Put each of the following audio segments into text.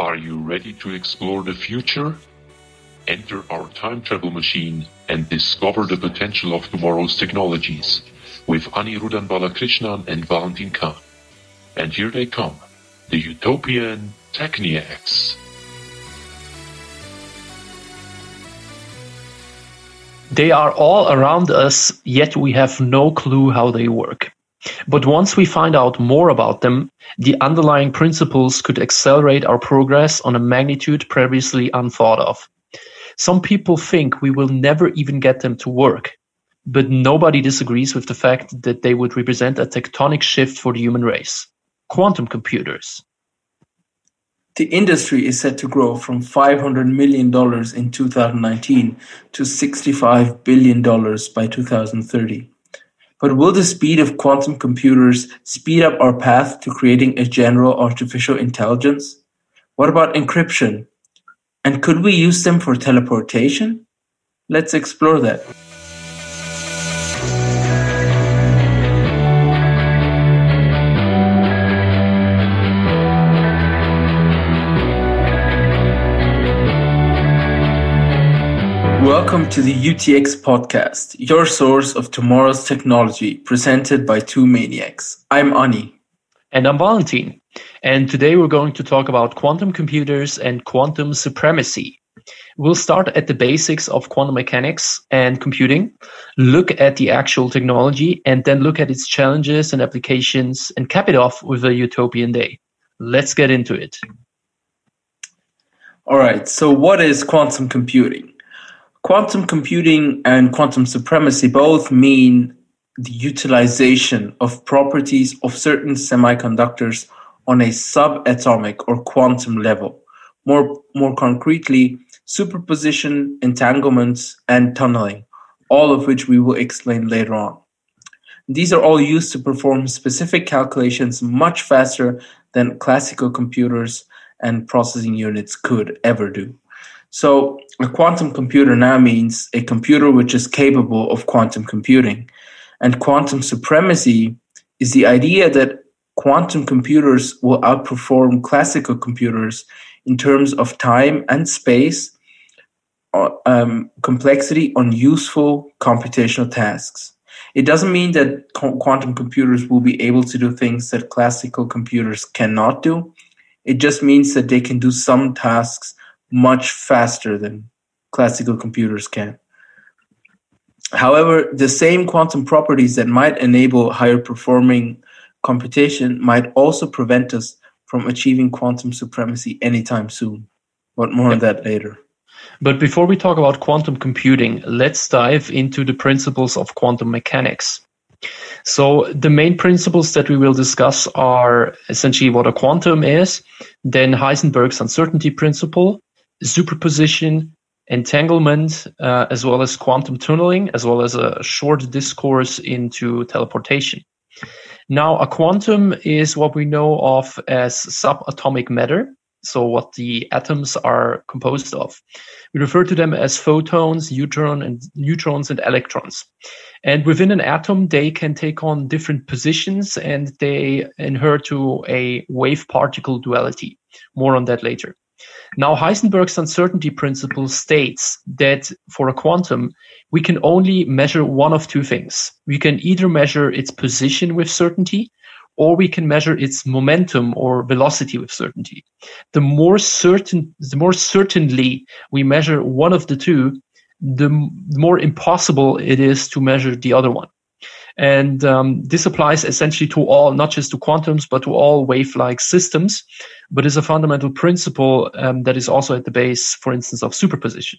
Are you ready to explore the future? Enter our time travel machine and discover the potential of tomorrow's technologies with Anirudhan Balakrishnan and Valentin Kahn. And here they come, the Utopian Techniax. They are all around us, yet we have no clue how they work. But once we find out more about them, the underlying principles could accelerate our progress on a magnitude previously unthought of. Some people think we will never even get them to work, but nobody disagrees with the fact that they would represent a tectonic shift for the human race. Quantum computers. The industry is set to grow from $500 million in 2019 to $65 billion by 2030. But will the speed of quantum computers speed up our path to creating a general artificial intelligence? What about encryption? And could we use them for teleportation? Let's explore that. Welcome to the UTX podcast, your source of tomorrow's technology, presented by two maniacs. I'm Ani. And I'm Valentin. And today we're going to talk about quantum computers and quantum supremacy. We'll start at the basics of quantum mechanics and computing, look at the actual technology, and then look at its challenges and applications, and cap it off with a utopian day. Let's get into it. All right, so what is quantum computing? Quantum computing and quantum supremacy both mean the utilization of properties of certain semiconductors on a subatomic or quantum level. More, more concretely, superposition, entanglements, and tunneling, all of which we will explain later on. These are all used to perform specific calculations much faster than classical computers and processing units could ever do. So a quantum computer now means a computer which is capable of quantum computing. And quantum supremacy is the idea that quantum computers will outperform classical computers in terms of time and space, uh, um, complexity on useful computational tasks. It doesn't mean that quantum computers will be able to do things that classical computers cannot do. It just means that they can do some tasks much faster than classical computers can. However, the same quantum properties that might enable higher performing computation might also prevent us from achieving quantum supremacy anytime soon. But more on that later. But before we talk about quantum computing, let's dive into the principles of quantum mechanics. So the main principles that we will discuss are essentially what a quantum is, then Heisenberg's uncertainty principle, superposition, entanglement, uh, as well as quantum tunneling, as well as a short discourse into teleportation. Now, a quantum is what we know of as subatomic matter, so what the atoms are composed of. We refer to them as photons, neutron and neutrons, and electrons. And within an atom, they can take on different positions and they adhere to a wave particle duality. More on that later. Now, Heisenberg's uncertainty principle states that for a quantum, we can only measure one of two things. We can either measure its position with certainty, or we can measure its momentum or velocity with certainty. The more certain, the more certainly we measure one of the two, the more impossible it is to measure the other one. And um, this applies essentially to all, not just to quantums, but to all wave-like systems, but is a fundamental principle um, that is also at the base, for instance, of superposition.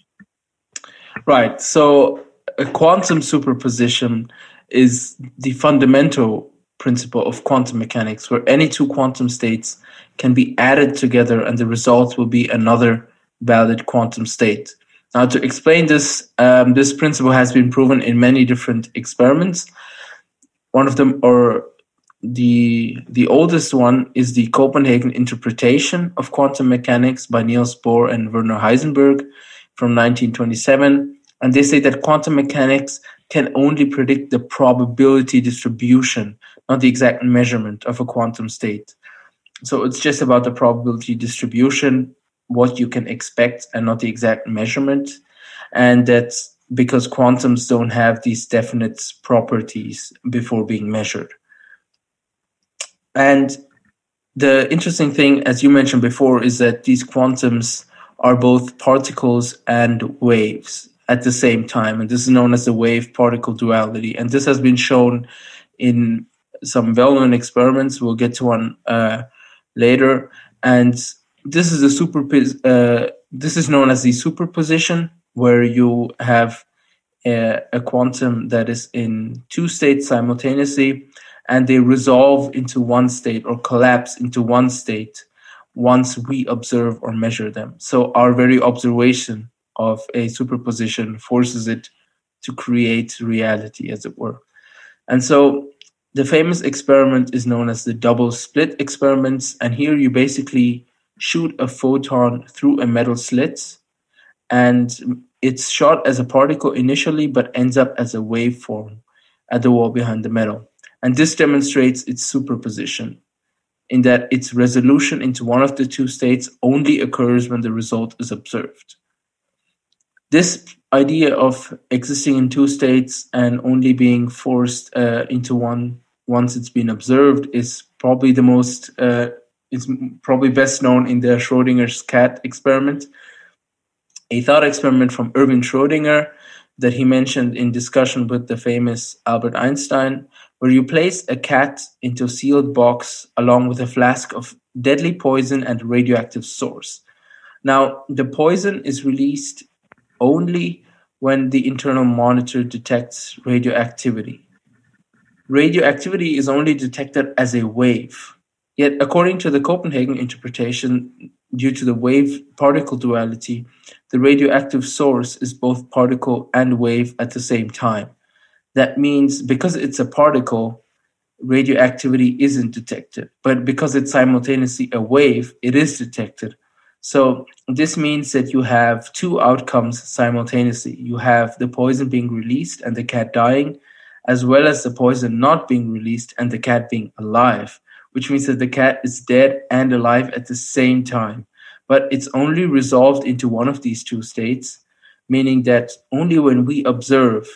Right. So a quantum superposition is the fundamental principle of quantum mechanics, where any two quantum states can be added together and the result will be another valid quantum state. Now, to explain this, um, this principle has been proven in many different experiments. One of them, or the the oldest one, is the Copenhagen interpretation of quantum mechanics by Niels Bohr and Werner Heisenberg from 1927. And they say that quantum mechanics can only predict the probability distribution, not the exact measurement of a quantum state. So it's just about the probability distribution, what you can expect, and not the exact measurement. And that's because quantums don't have these definite properties before being measured. And the interesting thing, as you mentioned before, is that these quantums are both particles and waves at the same time. And this is known as the wave particle duality. And this has been shown in some well known experiments. We'll get to one uh, later. And this is a super, uh, this is known as the superposition, where you have a, a quantum that is in two states simultaneously and they resolve into one state or collapse into one state once we observe or measure them. So our very observation of a superposition forces it to create reality, as it were. And so the famous experiment is known as the double slit experiments. And here you basically shoot a photon through a metal slit, and it's shot as a particle initially, but ends up as a waveform at the wall behind the metal. And this demonstrates its superposition in that its resolution into one of the two states only occurs when the result is observed. This idea of existing in two states and only being forced uh, into one once it's been observed is probably the most uh, is probably best known in the Schrodinger's cat experiment, a thought experiment from Erwin Schrödinger that he mentioned in discussion with the famous Albert Einstein, where you place a cat into a sealed box along with a flask of deadly poison and radioactive source. Now, the poison is released only when the internal monitor detects radioactivity. Radioactivity is only detected as a wave. Yet, according to the Copenhagen interpretation, due to the wave particle duality, the radioactive source is both particle and wave at the same time. That means because it's a particle, radioactivity isn't detected. But because it's simultaneously a wave, it is detected. So this means that you have two outcomes simultaneously. You have the poison being released and the cat dying, as well as the poison not being released and the cat being alive, which means that the cat is dead and alive at the same time. But it's only resolved into one of these two states, meaning that only when we observe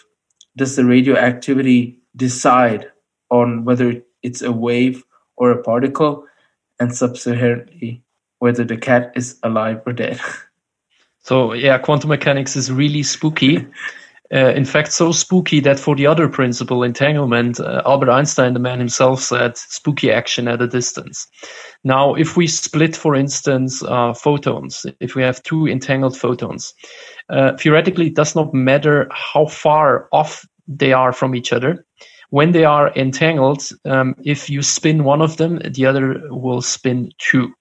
does the radioactivity decide on whether it's a wave or a particle, and subsequently whether the cat is alive or dead. So yeah, quantum mechanics is really spooky. Uh, in fact, so spooky that for the other principle, entanglement, uh, Albert Einstein, the man himself, said spooky action at a distance. Now, if we split, for instance, uh, photons, if we have too entangled photons, uh, theoretically, it does not matter how far off they are from each other. When they are entangled, um, if you spin one of them, the other will spin two.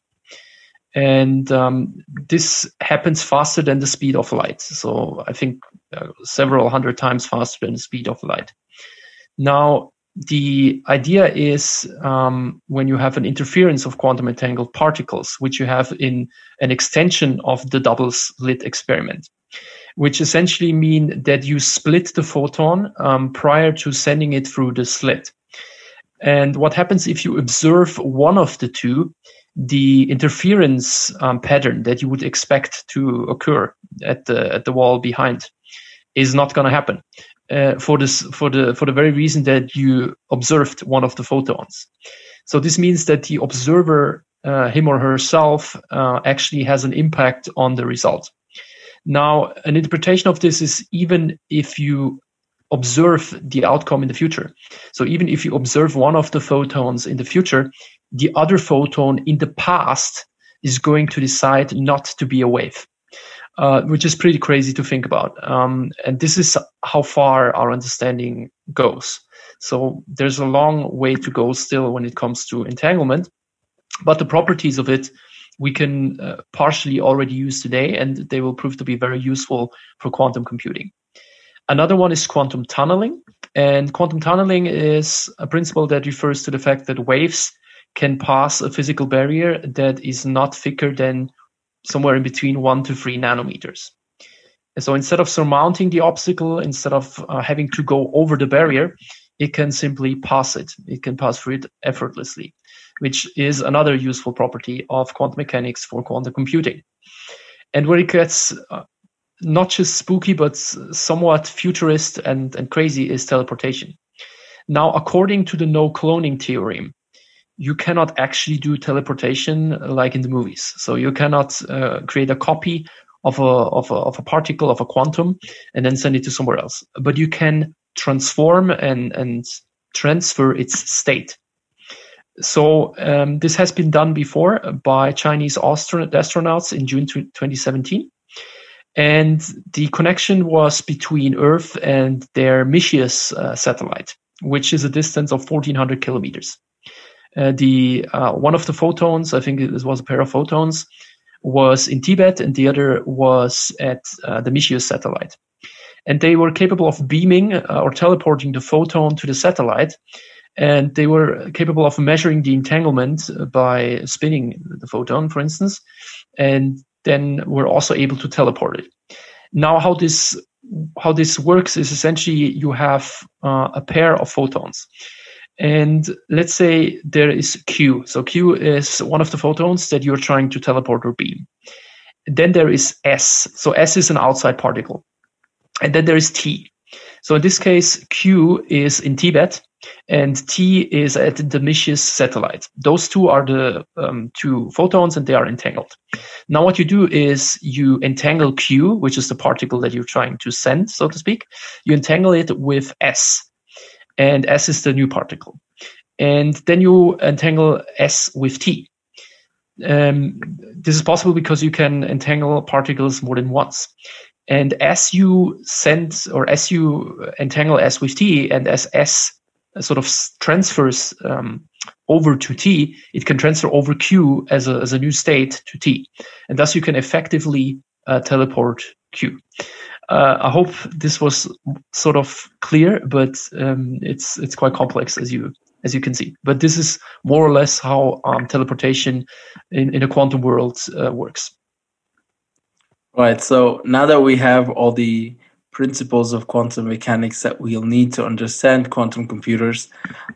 And um, this happens faster than the speed of light. So I think uh, several hundred times faster than the speed of light. Now, the idea is um, when you have an interference of quantum entangled particles, which you have in an extension of the double slit experiment, which essentially mean that you split the photon um, prior to sending it through the slit. And what happens if you observe one of the two, the interference um, pattern that you would expect to occur at the at the wall behind is not going to happen uh, for this for the for the very reason that you observed one of the photons. So this means that the observer, uh, him or herself, uh, actually has an impact on the result. Now, an interpretation of this is even if you observe the outcome in the future. So even if you observe one of the photons in the future, the other photon in the past is going to decide not to be a wave uh, which is pretty crazy to think about. Um, and this is how far our understanding goes. So there's a long way to go still when it comes to entanglement, but the properties of it we can uh, partially already use today, and they will prove to be very useful for quantum computing. Another one is quantum tunneling. And quantum tunneling is a principle that refers to the fact that waves can pass a physical barrier that is not thicker than somewhere in between one to three nanometers. And so instead of surmounting the obstacle, instead of uh, having to go over the barrier, it can simply pass it. It can pass through it effortlessly. which is another useful property of quantum mechanics for quantum computing. And where it gets uh, not just spooky, but somewhat futurist and, and crazy is teleportation. Now, according to the no cloning theorem, you cannot actually do teleportation like in the movies. So you cannot uh, create a copy of a, of a of a particle of a quantum and then send it to somewhere else. But you can transform and and transfer its state. So um, this has been done before by Chinese astronauts in June 2017. And the connection was between Earth and their Micius uh, satellite, which is a distance of 1400 kilometers. Uh, the uh, one of the photons, I think it was a pair of photons, was in Tibet, and the other was at uh, the Micius satellite. And they were capable of beaming uh, or teleporting the photon to the satellite, and they were capable of measuring the entanglement by spinning the photon, for instance, and then were also able to teleport it. Now, how this how this works is essentially you have uh, a pair of photons and let's say there is Q. So Q is one of the photons that you're trying to teleport or beam. Then there is S. So S is an outside particle. And then there is T. So in this case, Q is in Tibet and T is at the Micius satellite. Those two are the um, two photons and they are entangled. Now what you do is you entangle Q, which is the particle that you're trying to send, so to speak. You entangle it with S and S is the new particle. And then you entangle S with T. Um, this is possible because you can entangle particles more than once. And as you send or as you entangle S with T and as S sort of transfers um, over to T, it can transfer over Q as a, as a new state to T. And thus you can effectively uh, teleport Q. Uh, I hope this was sort of clear, but um, it's it's quite complex as you as you can see. But this is more or less how um, teleportation in, in a quantum world uh, works. Right. So now that we have all the principles of quantum mechanics that we'll need to understand quantum computers,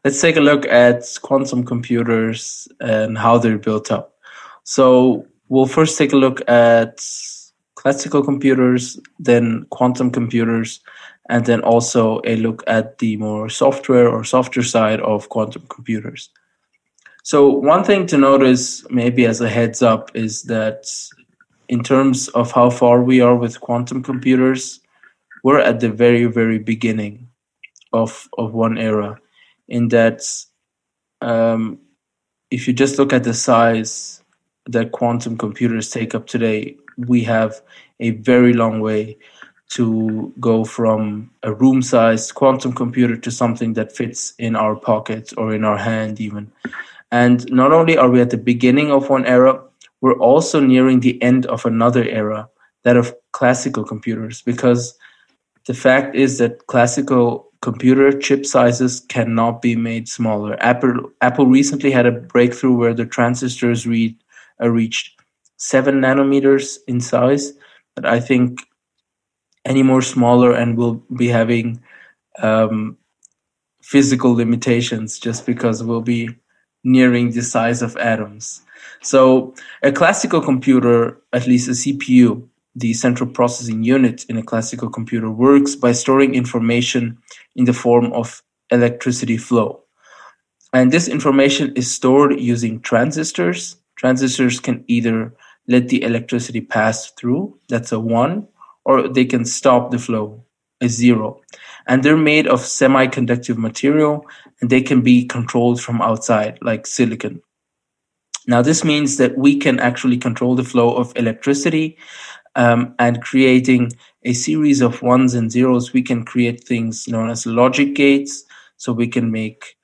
let's take a look at quantum computers and how they're built up. So we'll first take a look at classical computers, then quantum computers, and then also a look at the more software or softer side of quantum computers. So, one thing to notice, maybe as a heads up, is that in terms of how far we are with quantum computers, we're at the very, very beginning of, of one era. In that, um, if you just look at the size that quantum computers take up today, we have a very long way to go from a room sized quantum computer to something that fits in our pocket or in our hand, even. And not only are we at the beginning of one era, we're also nearing the end of another era, that of classical computers, because the fact is that classical computer chip sizes cannot be made smaller. Apple Apple recently had a breakthrough where the transistors read, uh, reached seven nanometers in size, but I think any more smaller and we'll be having um, physical limitations just because we'll be nearing the size of atoms. So a classical computer, at least a CPU, the central processing unit in a classical computer works by storing information in the form of electricity flow. And this information is stored using transistors. Transistors can either let the electricity pass through, that's a one, or they can stop the flow, a zero. And they're made of semiconductive material and they can be controlled from outside, like silicon. Now, this means that we can actually control the flow of electricity um, and creating a series of ones and zeros. We can create things known as logic gates. So we can make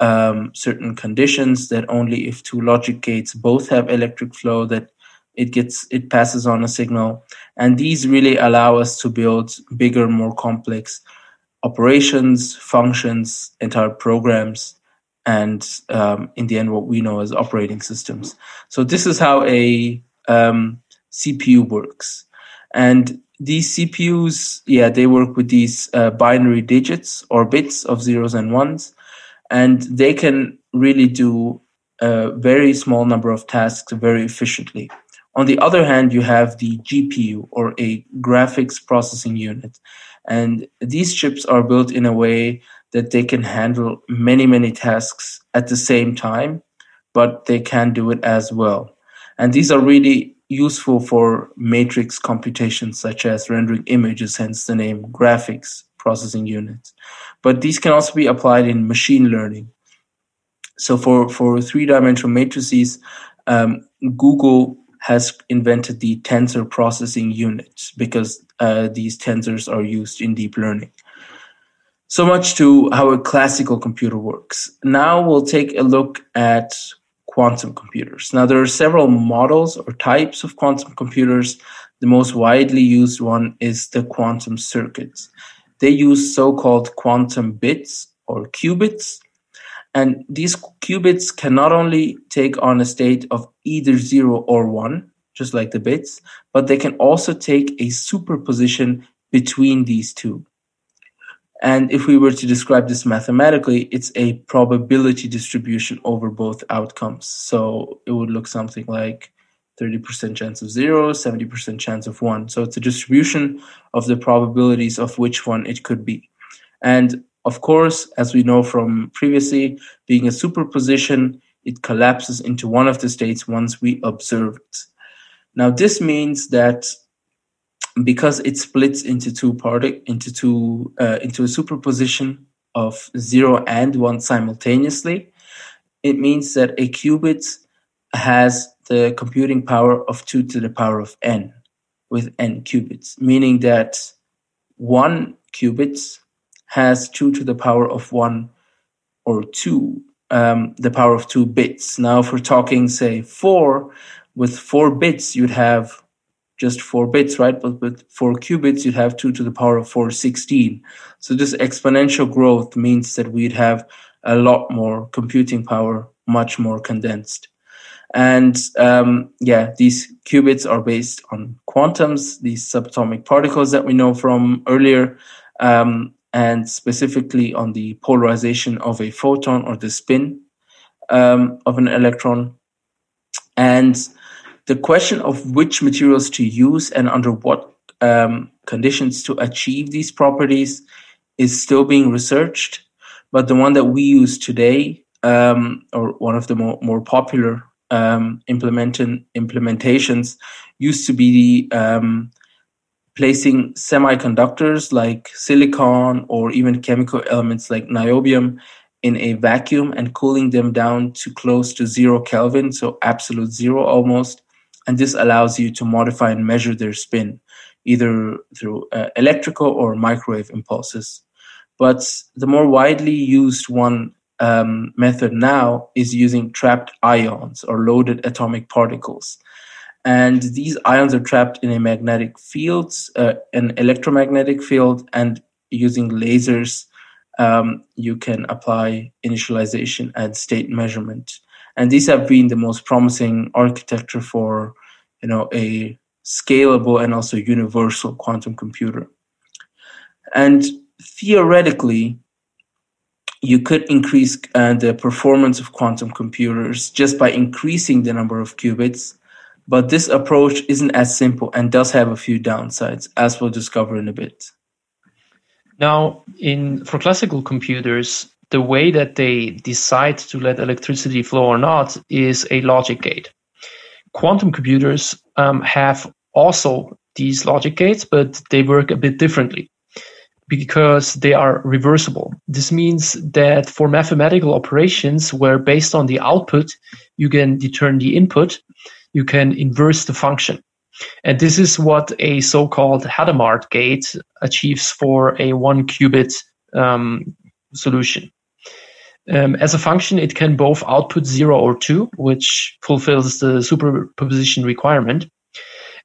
um, certain conditions that only if two logic gates both have electric flow that it gets it passes on a signal. And these really allow us to build bigger more complex operations functions entire programs and um, in the end what we know as operating systems. So this is how a um, cpu works. And these cpus yeah they work with these uh, binary digits or bits of zeros and ones. And they can really do a very small number of tasks very efficiently. On the other hand, you have the GPU or a graphics processing unit. And these chips are built in a way that they can handle many, many tasks at the same time, but they can do it as well. And these are really useful for matrix computations such as rendering images, hence the name graphics processing units. But these can also be applied in machine learning. So for, for three-dimensional matrices, um, Google has invented the tensor processing units because uh, these tensors are used in deep learning. So much to how a classical computer works. Now we'll take a look at quantum computers. Now there are several models or types of quantum computers. The most widely used one is the quantum circuits. They use so-called quantum bits or qubits and these qubits can not only take on a state of either zero or one, just like the bits, but they can also take a superposition between these two. And if we were to describe this mathematically, it's a probability distribution over both outcomes. So it would look something like 30% chance of zero, 70% chance of one. So it's a distribution of the probabilities of which one it could be. And of course, as we know from previously, being a superposition, it collapses into one of the states once we observe it. Now, this means that because it splits into two part into two uh, into a superposition of zero and one simultaneously, it means that a qubit has the computing power of two to the power of n, with n qubits, meaning that one qubit has 2 to the power of 1 or 2, um, the power of 2 bits. Now, if we're talking, say, 4, with 4 bits, you'd have just 4 bits, right? But with 4 qubits, you'd have 2 to the power of 4, 16. So this exponential growth means that we'd have a lot more computing power, much more condensed. And um, yeah, these qubits are based on quantums, these subatomic particles that we know from earlier. Um, and specifically on the polarization of a photon or the spin um, of an electron. And the question of which materials to use and under what um, conditions to achieve these properties is still being researched. But the one that we use today, um, or one of the more, more popular um, implementations, used to be the um, placing semiconductors like silicon or even chemical elements like niobium in a vacuum and cooling them down to close to zero Kelvin, so absolute zero almost. And this allows you to modify and measure their spin, either through uh, electrical or microwave impulses. But the more widely used one um, method now is using trapped ions or loaded atomic particles and these ions are trapped in a magnetic field, uh, an electromagnetic field, and using lasers, um, you can apply initialization and state measurement. And these have been the most promising architecture for, you know, a scalable and also universal quantum computer. And theoretically, you could increase uh, the performance of quantum computers just by increasing the number of qubits but this approach isn't as simple and does have a few downsides, as we'll discover in a bit. Now, in for classical computers, the way that they decide to let electricity flow or not is a logic gate. Quantum computers um, have also these logic gates, but they work a bit differently because they are reversible. This means that for mathematical operations where based on the output you can determine the input, you can inverse the function. And this is what a so-called Hadamard gate achieves for a one qubit um, solution. Um, as a function, it can both output zero or two, which fulfills the superposition requirement.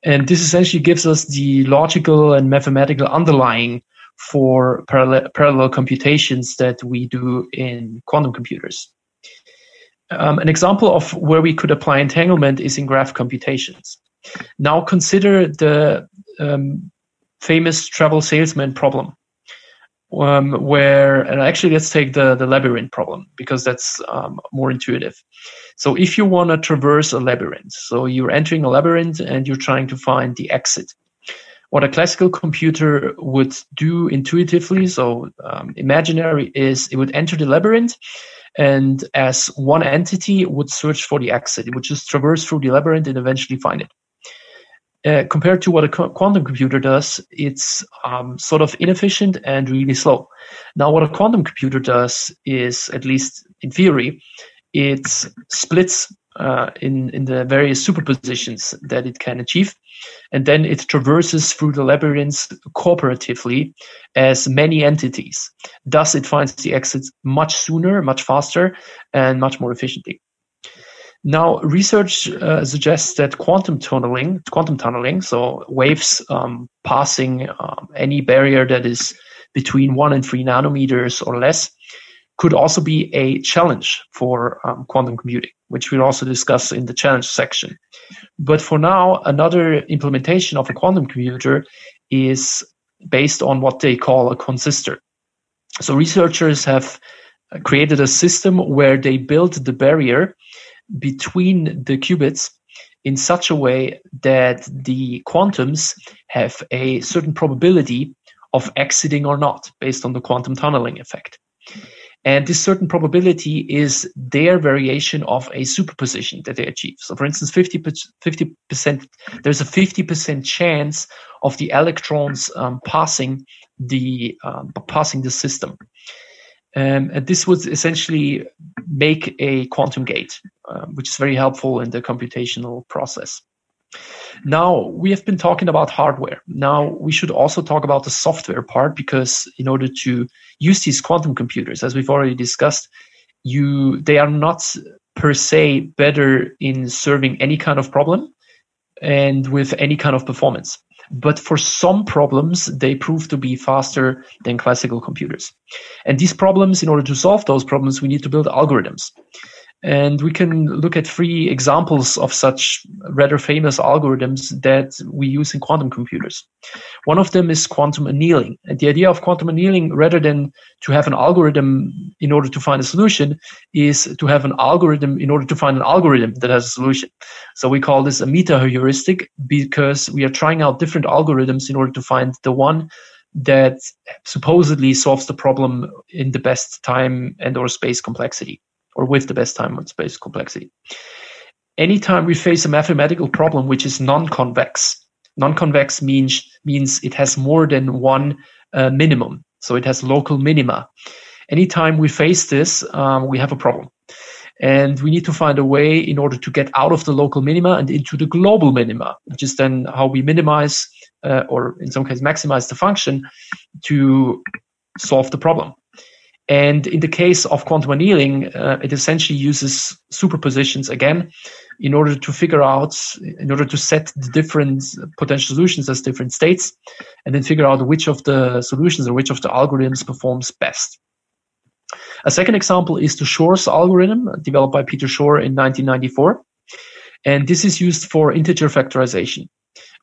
And this essentially gives us the logical and mathematical underlying for parallel, parallel computations that we do in quantum computers. Um, an example of where we could apply entanglement is in graph computations. Now consider the um, famous travel salesman problem, um, where and actually let's take the the labyrinth problem because that's um, more intuitive. So if you want to traverse a labyrinth, so you're entering a labyrinth and you're trying to find the exit. What a classical computer would do intuitively, so um, imaginary, is it would enter the labyrinth and as one entity would search for the exit. It would just traverse through the labyrinth and eventually find it. Uh, compared to what a quantum computer does, it's um, sort of inefficient and really slow. Now, what a quantum computer does is, at least in theory, it splits uh, in in the various superpositions that it can achieve, and then it traverses through the labyrinths cooperatively as many entities. Thus, it finds the exits much sooner, much faster, and much more efficiently. Now, research uh, suggests that quantum tunneling, quantum tunneling, so waves um, passing um, any barrier that is between one and three nanometers or less, could also be a challenge for um, quantum computing, which we'll also discuss in the challenge section. But for now, another implementation of a quantum computer is based on what they call a consistor. So researchers have created a system where they build the barrier between the qubits in such a way that the quantums have a certain probability of exiting or not based on the quantum tunneling effect. And this certain probability is their variation of a superposition that they achieve. So for instance, 50, percent there's a 50% chance of the electrons um, passing the, um, passing the system. Um, and this would essentially make a quantum gate, uh, which is very helpful in the computational process. Now, we have been talking about hardware. Now, we should also talk about the software part because in order to use these quantum computers, as we've already discussed, you they are not per se better in serving any kind of problem and with any kind of performance. But for some problems, they prove to be faster than classical computers. And these problems, in order to solve those problems, we need to build algorithms. And we can look at three examples of such rather famous algorithms that we use in quantum computers. One of them is quantum annealing. And the idea of quantum annealing, rather than to have an algorithm in order to find a solution, is to have an algorithm in order to find an algorithm that has a solution. So we call this a meta heuristic because we are trying out different algorithms in order to find the one that supposedly solves the problem in the best time and or space complexity or with the best time and space complexity. Anytime we face a mathematical problem which is non-convex, non-convex means means it has more than one uh, minimum, so it has local minima. Anytime we face this, um, we have a problem. And we need to find a way in order to get out of the local minima and into the global minima, which is then how we minimize uh, or in some cases maximize the function to solve the problem. And in the case of quantum annealing, uh, it essentially uses superpositions again in order to figure out, in order to set the different potential solutions as different states, and then figure out which of the solutions or which of the algorithms performs best. A second example is the Shor's algorithm, developed by Peter Shor in 1994. And this is used for integer factorization.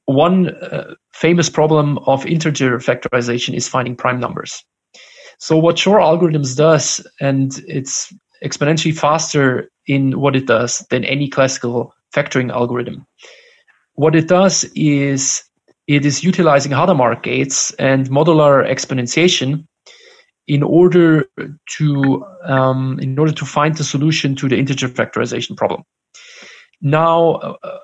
One uh, famous problem of integer factorization is finding prime numbers. So what Shor algorithms does, and it's exponentially faster in what it does than any classical factoring algorithm. What it does is it is utilizing Hadamard gates and modular exponentiation in order to um, in order to find the solution to the integer factorization problem. Now, uh,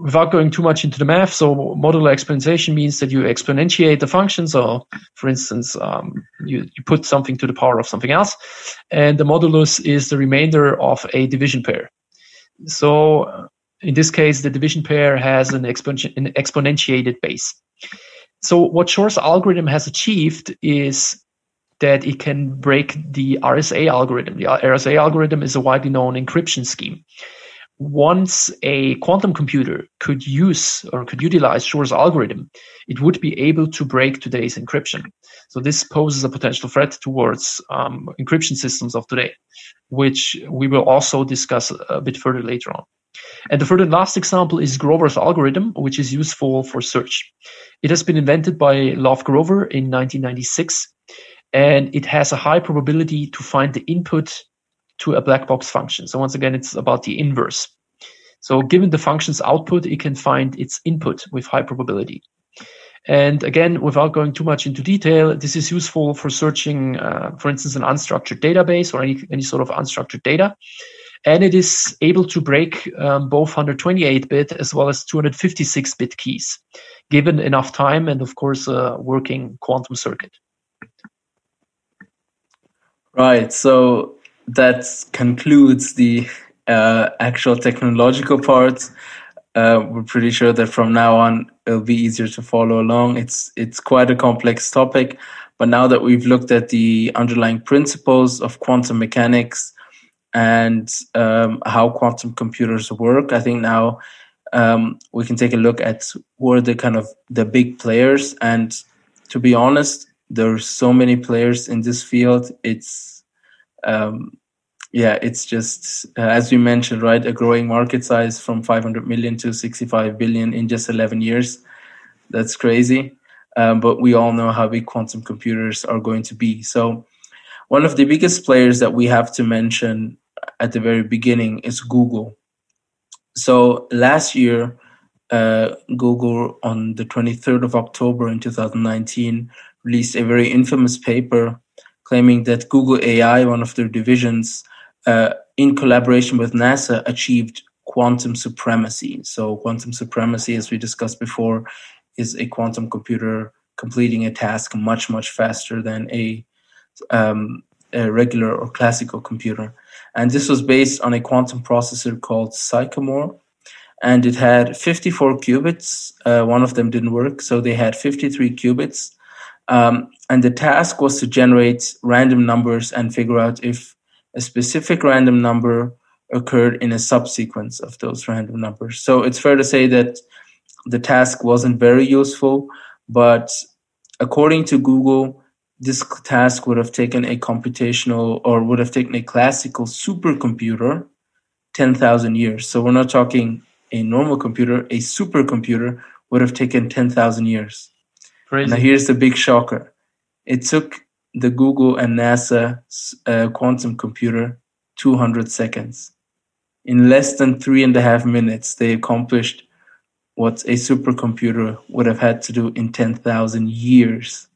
without going too much into the math, so modular exponentiation means that you exponentiate the function. So, for instance, um, you, you put something to the power of something else, and the modulus is the remainder of a division pair. So, uh, in this case, the division pair has an, an exponentiated base. So, what Shor's algorithm has achieved is that it can break the RSA algorithm. The RSA algorithm is a widely known encryption scheme once a quantum computer could use or could utilize Shor's algorithm, it would be able to break today's encryption. So this poses a potential threat towards um, encryption systems of today, which we will also discuss a bit further later on. And the third and last example is Grover's algorithm, which is useful for search. It has been invented by Lov Grover in 1996, and it has a high probability to find the input to a black box function. So once again, it's about the inverse. So given the function's output, it can find its input with high probability. And again, without going too much into detail, this is useful for searching, uh, for instance, an unstructured database or any, any sort of unstructured data. And it is able to break um, both 128-bit as well as 256-bit keys, given enough time and, of course, a working quantum circuit. Right. So that concludes the uh, actual technological part. Uh, we're pretty sure that from now on it'll be easier to follow along. It's it's quite a complex topic, but now that we've looked at the underlying principles of quantum mechanics and um, how quantum computers work, I think now um, we can take a look at who are the kind of the big players. And to be honest, there are so many players in this field. It's um, yeah, it's just uh, as we mentioned, right, a growing market size from 500 million to 65 billion in just 11 years. That's crazy. Um, but we all know how big quantum computers are going to be. So, one of the biggest players that we have to mention at the very beginning is Google. So, last year, uh, Google on the 23rd of October in 2019 released a very infamous paper claiming that Google AI, one of their divisions, uh, in collaboration with NASA, achieved quantum supremacy. So, quantum supremacy, as we discussed before, is a quantum computer completing a task much, much faster than a, um, a regular or classical computer. And this was based on a quantum processor called Sycamore. And it had 54 qubits. Uh, one of them didn't work, so they had 53 qubits. Um, and the task was to generate random numbers and figure out if a specific random number occurred in a subsequence of those random numbers. So it's fair to say that the task wasn't very useful, but according to Google, this task would have taken a computational or would have taken a classical supercomputer 10,000 years. So we're not talking a normal computer, a supercomputer would have taken 10,000 years. Crazy. Now here's the big shocker. It took the Google and NASA uh, quantum computer 200 seconds. In less than three and a half minutes, they accomplished what a supercomputer would have had to do in 10,000 years.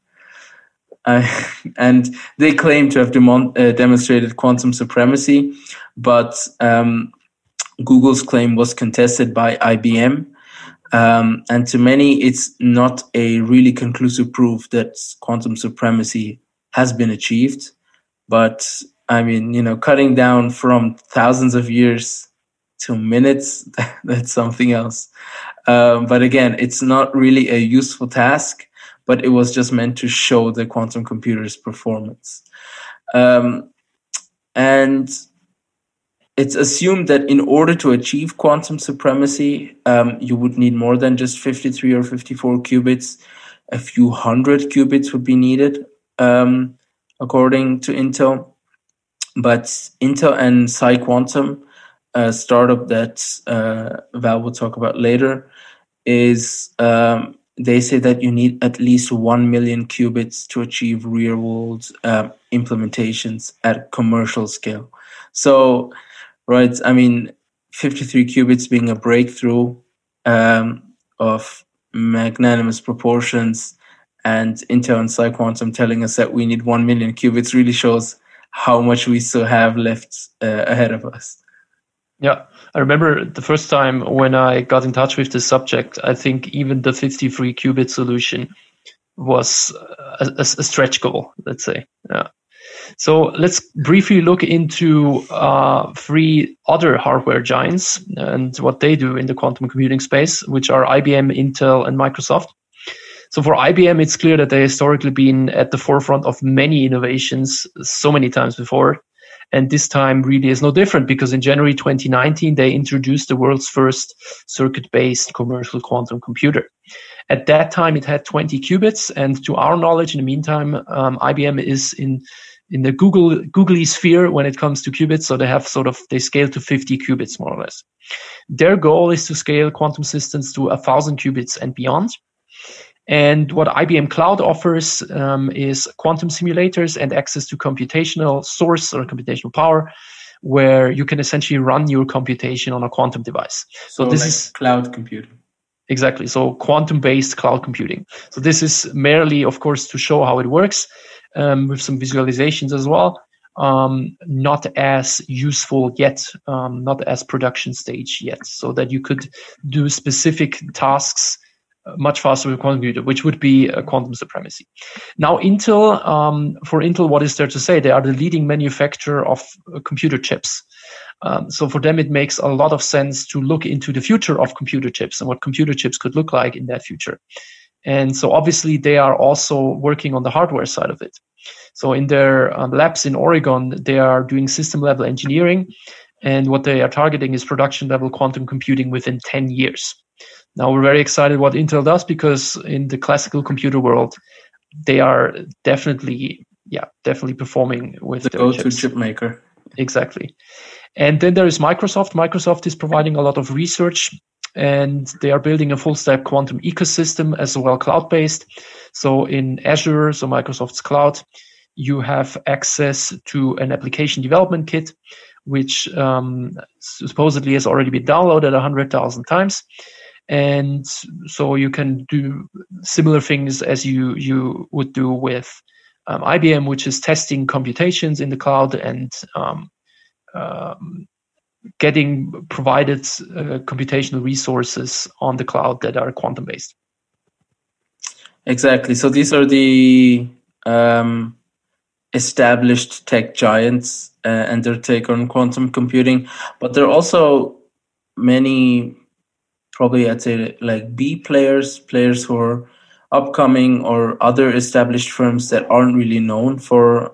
Uh, and they claim to have demon- uh, demonstrated quantum supremacy, but um, Google's claim was contested by IBM. Um, and to many, it's not a really conclusive proof that quantum supremacy has been achieved. But I mean, you know, cutting down from thousands of years to minutes, that's something else. Um, but again, it's not really a useful task, but it was just meant to show the quantum computer's performance. Um, and it's assumed that in order to achieve quantum supremacy, um, you would need more than just 53 or 54 qubits. A few hundred qubits would be needed um, according to Intel. But Intel and PsiQuantum, a startup that uh, Val will talk about later, is um, they say that you need at least 1 million qubits to achieve real world uh, implementations at commercial scale. So, right, I mean, 53 qubits being a breakthrough um, of magnanimous proportions and Intel and PsiQuantum telling us that we need 1 million qubits really shows how much we still have left uh, ahead of us. Yeah, I remember the first time when I got in touch with this subject, I think even the 53 qubit solution was a, a, a stretch goal, let's say. Yeah. So let's briefly look into uh, three other hardware giants and what they do in the quantum computing space, which are IBM, Intel, and Microsoft. So for IBM, it's clear that they historically been at the forefront of many innovations so many times before. And this time really is no different because in January 2019, they introduced the world's first circuit based commercial quantum computer. At that time, it had 20 qubits. And to our knowledge, in the meantime, um, IBM is in in the Google googly sphere when it comes to qubits. So they have sort of they scale to 50 qubits more or less. Their goal is to scale quantum systems to a thousand qubits and beyond. And what IBM Cloud offers um, is quantum simulators and access to computational source or computational power where you can essentially run your computation on a quantum device. So, so this like is cloud computing. Exactly. So quantum based cloud computing. So this is merely, of course, to show how it works um, with some visualizations as well. Um, not as useful yet, um, not as production stage yet, so that you could do specific tasks much faster with quantum computer, which would be a quantum supremacy. Now, Intel, um, for Intel, what is there to say? They are the leading manufacturer of uh, computer chips. Um, so for them, it makes a lot of sense to look into the future of computer chips and what computer chips could look like in that future. And so obviously they are also working on the hardware side of it. So in their um, labs in Oregon, they are doing system level engineering. And what they are targeting is production level quantum computing within 10 years. Now we're very excited what Intel does because in the classical computer world, they are definitely, yeah, definitely performing with the go-to chip maker. Exactly. And then there is Microsoft. Microsoft is providing a lot of research and they are building a full stack quantum ecosystem as well cloud based. So in Azure, so Microsoft's cloud, you have access to an application development kit, which um, supposedly has already been downloaded 100,000 times and so you can do similar things as you you would do with um, IBM, which is testing computations in the cloud and um, um, getting provided uh, computational resources on the cloud that are quantum based. Exactly. So these are the um, established tech giants uh, and their take on quantum computing, but there are also many probably I'd say like B players, players who are upcoming or other established firms that aren't really known for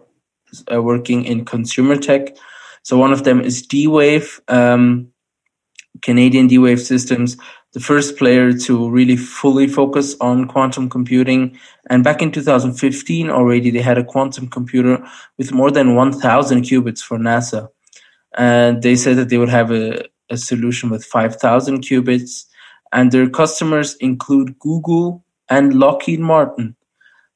uh, working in consumer tech. So one of them is D-Wave, um, Canadian D-Wave Systems, the first player to really fully focus on quantum computing. And back in 2015 already, they had a quantum computer with more than 1,000 qubits for NASA. And they said that they would have a, a solution with 5,000 qubits and their customers include Google and Lockheed Martin.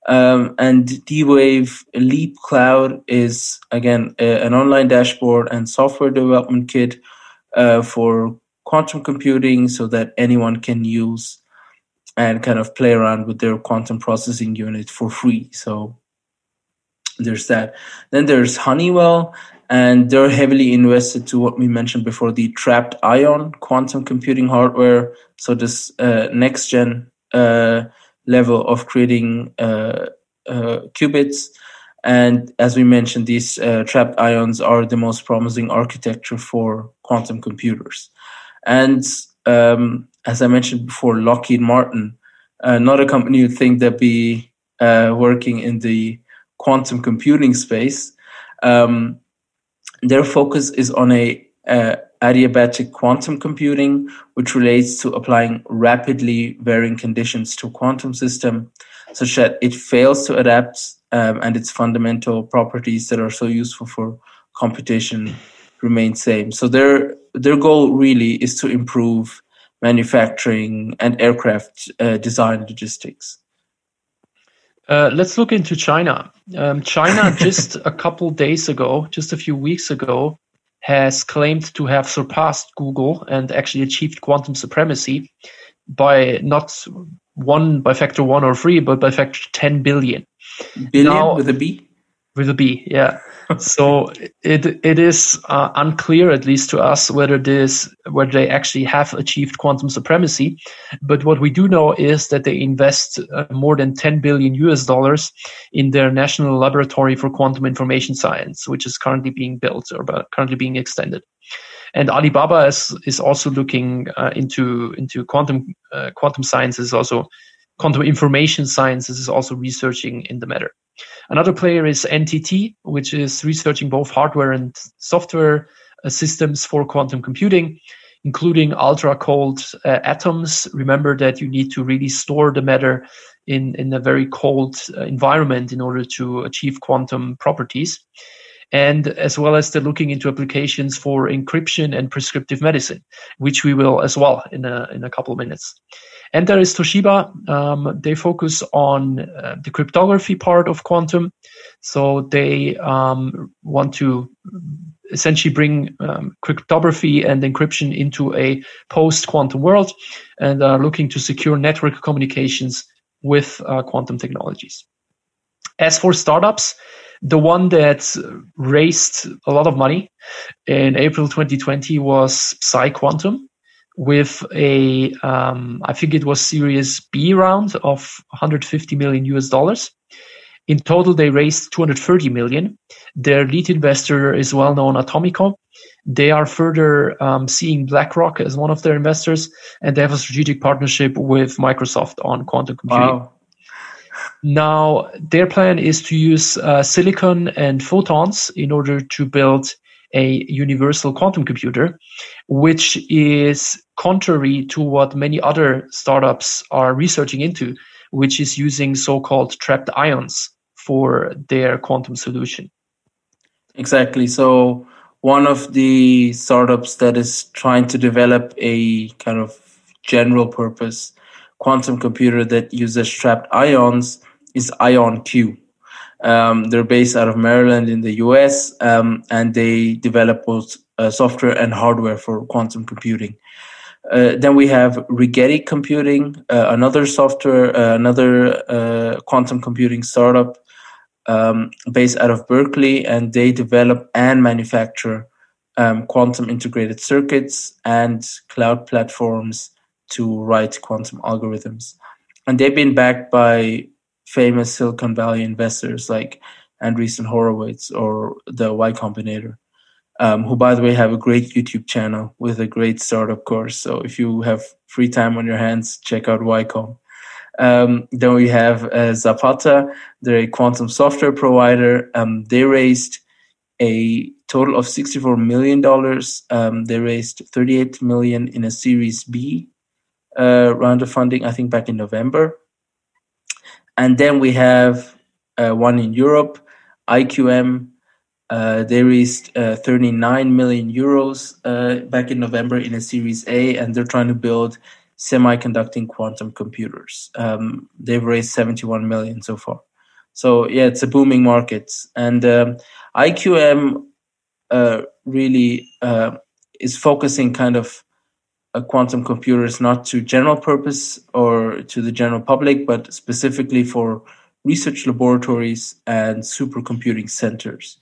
Um, and D-Wave Leap Cloud is again a, an online dashboard and software development kit uh, for quantum computing, so that anyone can use and kind of play around with their quantum processing unit for free. So there's that. Then there's Honeywell, and they're heavily invested to what we mentioned before the trapped ion quantum computing hardware. So this uh, next gen uh, level of creating uh, uh qubits. And as we mentioned these uh, trapped ions are the most promising architecture for quantum computers. And um, as i mentioned before lockheed martin uh, not a company you'd think that be working in the quantum computing space. Um, their focus is on a uh, adiabatic quantum computing, which relates to applying rapidly varying conditions to quantum system, such that it fails to adapt um, and its fundamental properties that are so useful for computation remain same. So their their goal really is to improve manufacturing and aircraft uh, design logistics. Uh, let's look into China. Um, China just a couple days ago, just a few weeks ago, has claimed to have surpassed Google and actually achieved quantum supremacy by not one by factor one or three, but by factor 10 billion. Billion now, with a B? With a B, yeah so it it is uh, unclear, at least to us, whether this whether they actually have achieved quantum supremacy. But what we do know is that they invest uh, more than 10 billion US dollars in their national laboratory for quantum information science, which is currently being built or currently being extended. And Alibaba is is also looking uh, into into quantum uh, quantum sciences, also quantum information sciences, is also researching in the matter. Another player is NTT, which is researching both hardware and software uh, systems for quantum computing, including ultra cold uh, atoms. Remember that you need to really store the matter in, in a very cold uh, environment in order to achieve quantum properties. And as well as they're looking into applications for encryption and prescriptive medicine, which we will as well in a, in a couple of minutes. And there is Toshiba. Um, they focus on uh, the cryptography part of quantum. So they um, want to essentially bring um, cryptography and encryption into a post quantum world and are looking to secure network communications with uh, quantum technologies. As for startups, the one that raised a lot of money in April 2020 was Psi Quantum with a, um, I think it was Series B round of 150 million US dollars. In total, they raised 230 million. Their lead investor is well known Atomico. They are further um, seeing BlackRock as one of their investors, and they have a strategic partnership with Microsoft on quantum computing. Wow. Now, their plan is to use uh, silicon and photons in order to build a universal quantum computer, which is contrary to what many other startups are researching into, which is using so-called trapped ions for their quantum solution. Exactly. So one of the startups that is trying to develop a kind of general purpose quantum computer that uses trapped ions is IonQ. Um, they're based out of Maryland in the US, um, and they develop both uh, software and hardware for quantum computing. Uh, then we have Rigetti Computing, uh, another software, uh, another uh, quantum computing startup um, based out of Berkeley, and they develop and manufacture um, quantum integrated circuits and cloud platforms to write quantum algorithms. And they've been backed by famous Silicon Valley investors like Andreessen Horowitz or the Y Combinator, um, who, by the way, have a great YouTube channel with a great startup course. So if you have free time on your hands, check out YCOM. Um, then we have uh, Zapata. They're a quantum software provider. Um, they raised a total of $64 million. Um, they raised 38 million in a Series B uh, round of funding, I think back in November. And then we have uh, one in Europe, IQM. Uh, they raised uh, 39 million euros uh, back in November in a Series A, and they're trying to build semiconducting quantum computers. Um, they've raised 71 million so far. So yeah, it's a booming market, and um, IQM uh, really uh, is focusing kind of quantum computers not to general purpose or to the general public, but specifically for research laboratories and supercomputing centers.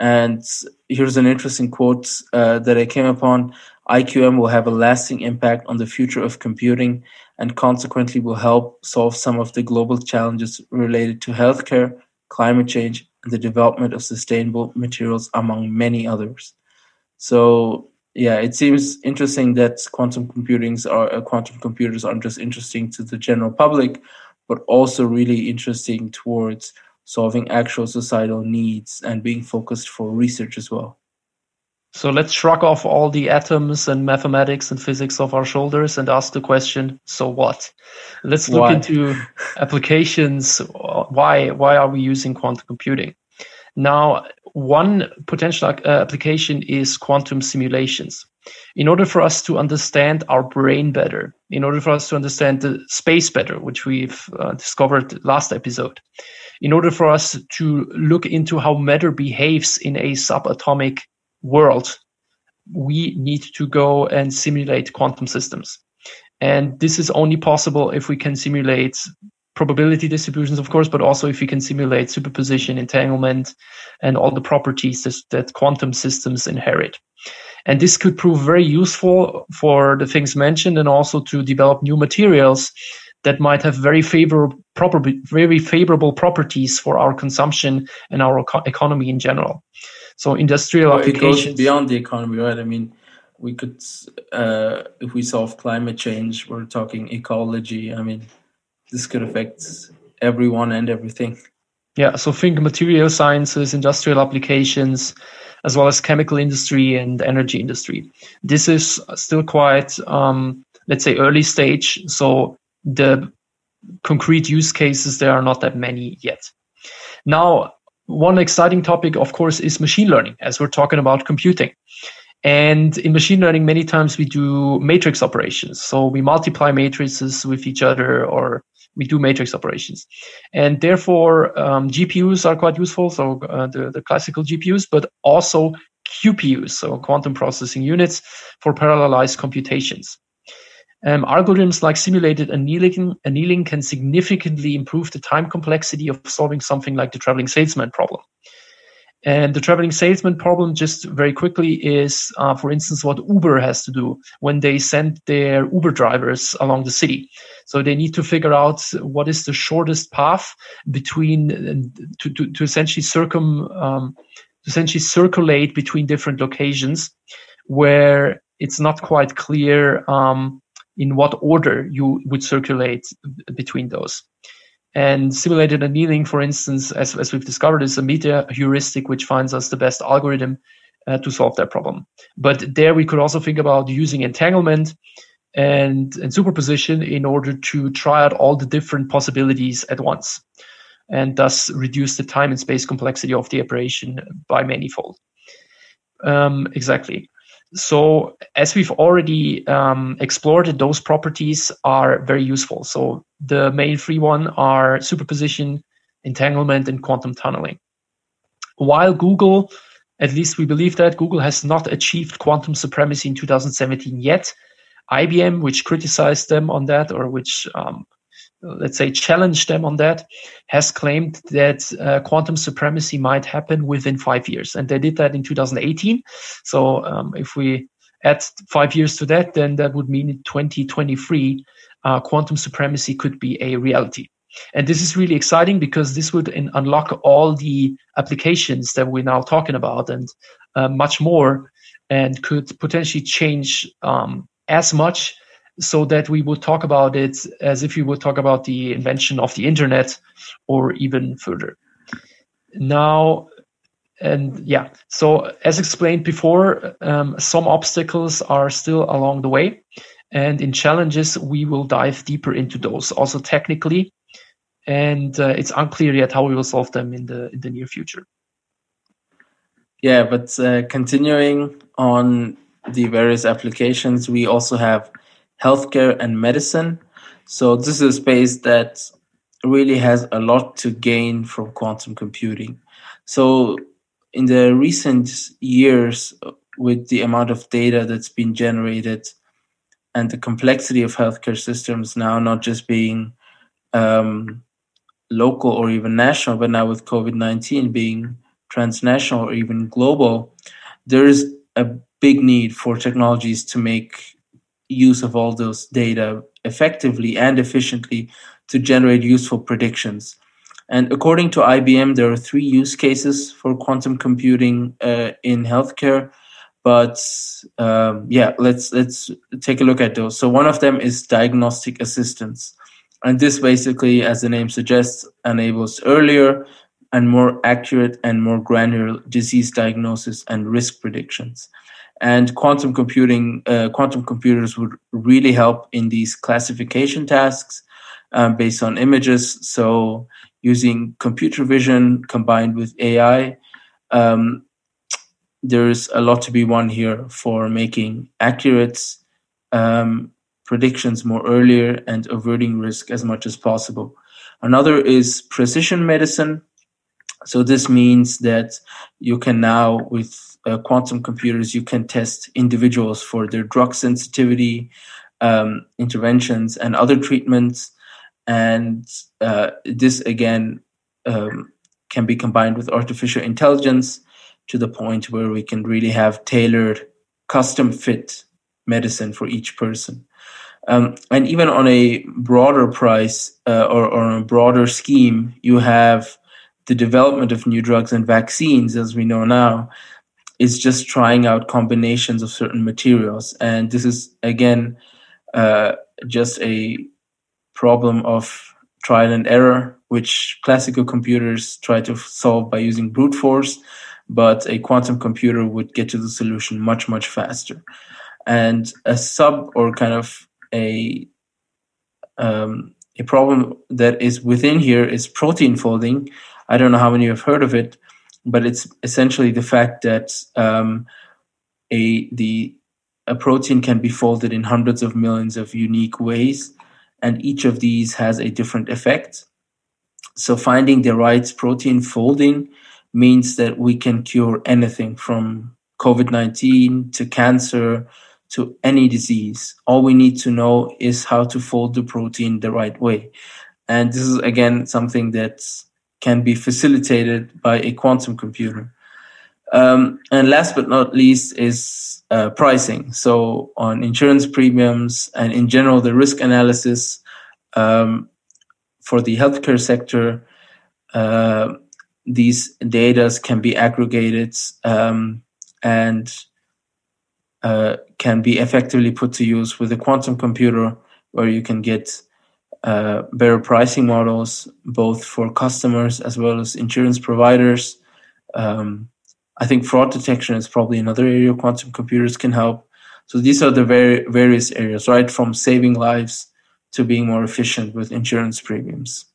And here's an interesting quote uh, that I came upon. IQM will have a lasting impact on the future of computing and consequently will help solve some of the global challenges related to healthcare, climate change, and the development of sustainable materials, among many others. So yeah, it seems interesting that quantum computings are uh, quantum computers aren't just interesting to the general public, but also really interesting towards solving actual societal needs and being focused for research as well. So let's shrug off all the atoms and mathematics and physics off our shoulders and ask the question, so what? Let's look why? into applications. Why, why are we using quantum computing? Now, one potential uh, application is quantum simulations. In order for us to understand our brain better, in order for us to understand the space better, which we've uh, discovered last episode, in order for us to look into how matter behaves in a subatomic world, we need to go and simulate quantum systems. And this is only possible if we can simulate probability distributions, of course, but also if you can simulate superposition, entanglement, and all the properties that, that quantum systems inherit. And this could prove very useful for the things mentioned and also to develop new materials that might have very favorable, very favorable properties for our consumption and our eco- economy in general. So industrial well, applications. It goes beyond the economy, right? I mean, we could, uh, if we solve climate change, we're talking ecology. I mean, this could affect everyone and everything. Yeah, so think material sciences, industrial applications, as well as chemical industry and energy industry. This is still quite, um, let's say, early stage. So the concrete use cases, there are not that many yet. Now, one exciting topic, of course, is machine learning, as we're talking about computing. And in machine learning, many times we do matrix operations. So we multiply matrices with each other or we do matrix operations. And therefore, um, GPUs are quite useful, so uh, the, the classical GPUs, but also QPUs, so quantum processing units, for parallelized computations. Um, algorithms like simulated annealing, annealing can significantly improve the time complexity of solving something like the traveling salesman problem. And the traveling salesman problem, just very quickly, is, uh, for instance, what Uber has to do when they send their Uber drivers along the city. So they need to figure out what is the shortest path between to, to, to essentially circum um, to essentially circulate between different locations where it's not quite clear um, in what order you would circulate between those. And simulated annealing, for instance, as, as we've discovered, is a meta heuristic which finds us the best algorithm uh, to solve that problem. But there we could also think about using entanglement and, and superposition in order to try out all the different possibilities at once and thus reduce the time and space complexity of the operation by manifold. Um, exactly. So as we've already um, explored, those properties are very useful. So the main three one are superposition, entanglement, and quantum tunneling. While Google, at least we believe that Google has not achieved quantum supremacy in 2017 yet, IBM, which criticized them on that or which um, let's say, challenged them on that, has claimed that uh, quantum supremacy might happen within five years. And they did that in 2018. So um, if we add five years to that, then that would mean in 2023, uh, quantum supremacy could be a reality. And this is really exciting because this would in, unlock all the applications that we're now talking about and uh, much more, and could potentially change um, as much so that we would talk about it as if we would talk about the invention of the internet or even further. Now, and yeah, so as explained before, um, some obstacles are still along the way. And in challenges, we will dive deeper into those also technically. And uh, it's unclear yet how we will solve them in the in the near future. Yeah, but uh, continuing on the various applications, we also have healthcare and medicine. So this is a space that really has a lot to gain from quantum computing. So in the recent years, with the amount of data that's been generated and the complexity of healthcare systems now not just being um, local or even national, but now with COVID 19 being transnational or even global, there is a big need for technologies to make use of all those data effectively and efficiently to generate useful predictions. And according to IBM, there are three use cases for quantum computing uh, in healthcare. But um, yeah, let's let's take a look at those. So one of them is diagnostic assistance, and this basically, as the name suggests, enables earlier and more accurate and more granular disease diagnosis and risk predictions and quantum computing uh, quantum computers would really help in these classification tasks um, based on images. So using computer vision combined with ai um, there's a lot to be won here for making accurate um, predictions more earlier and averting risk as much as possible. Another is precision medicine. So this means that you can now with uh, quantum computers, you can test individuals for their drug sensitivity, um, interventions, and other treatments. And uh, this again um, can be combined with artificial intelligence to the point where we can really have tailored, custom fit medicine for each person. Um, and even on a broader price uh, or, or on a broader scheme, you have the development of new drugs and vaccines, as we know now, is just trying out combinations of certain materials. And this is, again, uh, just a problem of trial and error, which classical computers try to solve by using brute force, but a quantum computer would get to the solution much, much faster. And a sub or kind of a um, a problem that is within here is protein folding. I don't know how many have heard of it, but it's essentially the fact that um, a the a protein can be folded in hundreds of millions of unique ways, and each of these has a different effect. So finding the right protein folding means that we can cure anything from COVID 19 to cancer to any disease. All we need to know is how to fold the protein the right way. And this is again something that can be facilitated by a quantum computer. Um, and last but not least is uh, pricing. So on insurance premiums and in general the risk analysis um, for the healthcare sector, uh, these data can be aggregated um, and uh, can be effectively put to use with a quantum computer where you can get better pricing models both for customers as well as insurance providers. Um, I think fraud detection is probably another area quantum computers can help. So these are the very various areas, right? From saving lives to being more efficient with insurance premiums.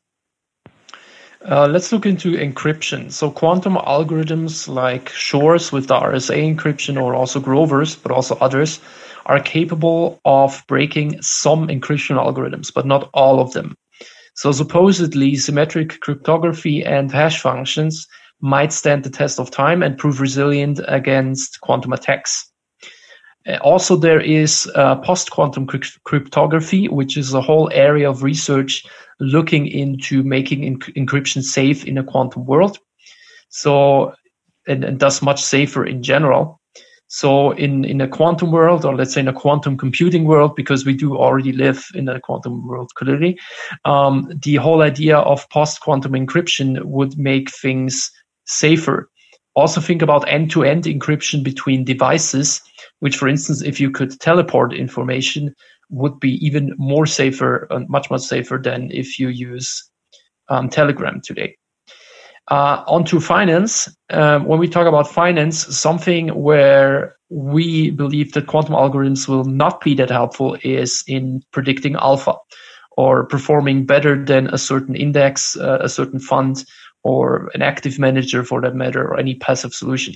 Uh, let's look into encryption. So quantum algorithms like Shor's with the RSA encryption or also Grover's, but also others, are capable of breaking some encryption algorithms, but not all of them. So supposedly symmetric cryptography and hash functions might stand the test of time and prove resilient against quantum attacks. Uh, also, there is uh, post-quantum cryptography, which is a whole area of research looking into making encryption safe in a quantum world. So, and, and thus much safer in general. So in, in a quantum world, or let's say in a quantum computing world, because we do already live in a quantum world clearly, um, the whole idea of post-quantum encryption would make things safer. Also think about end-to-end encryption between devices, which for instance, if you could teleport information, would be even more safer, and much, much safer than if you use um, Telegram today. Uh, onto finance. Um, when we talk about finance, something where we believe that quantum algorithms will not be that helpful is in predicting alpha or performing better than a certain index, uh, a certain fund, or an active manager for that matter, or any passive solution.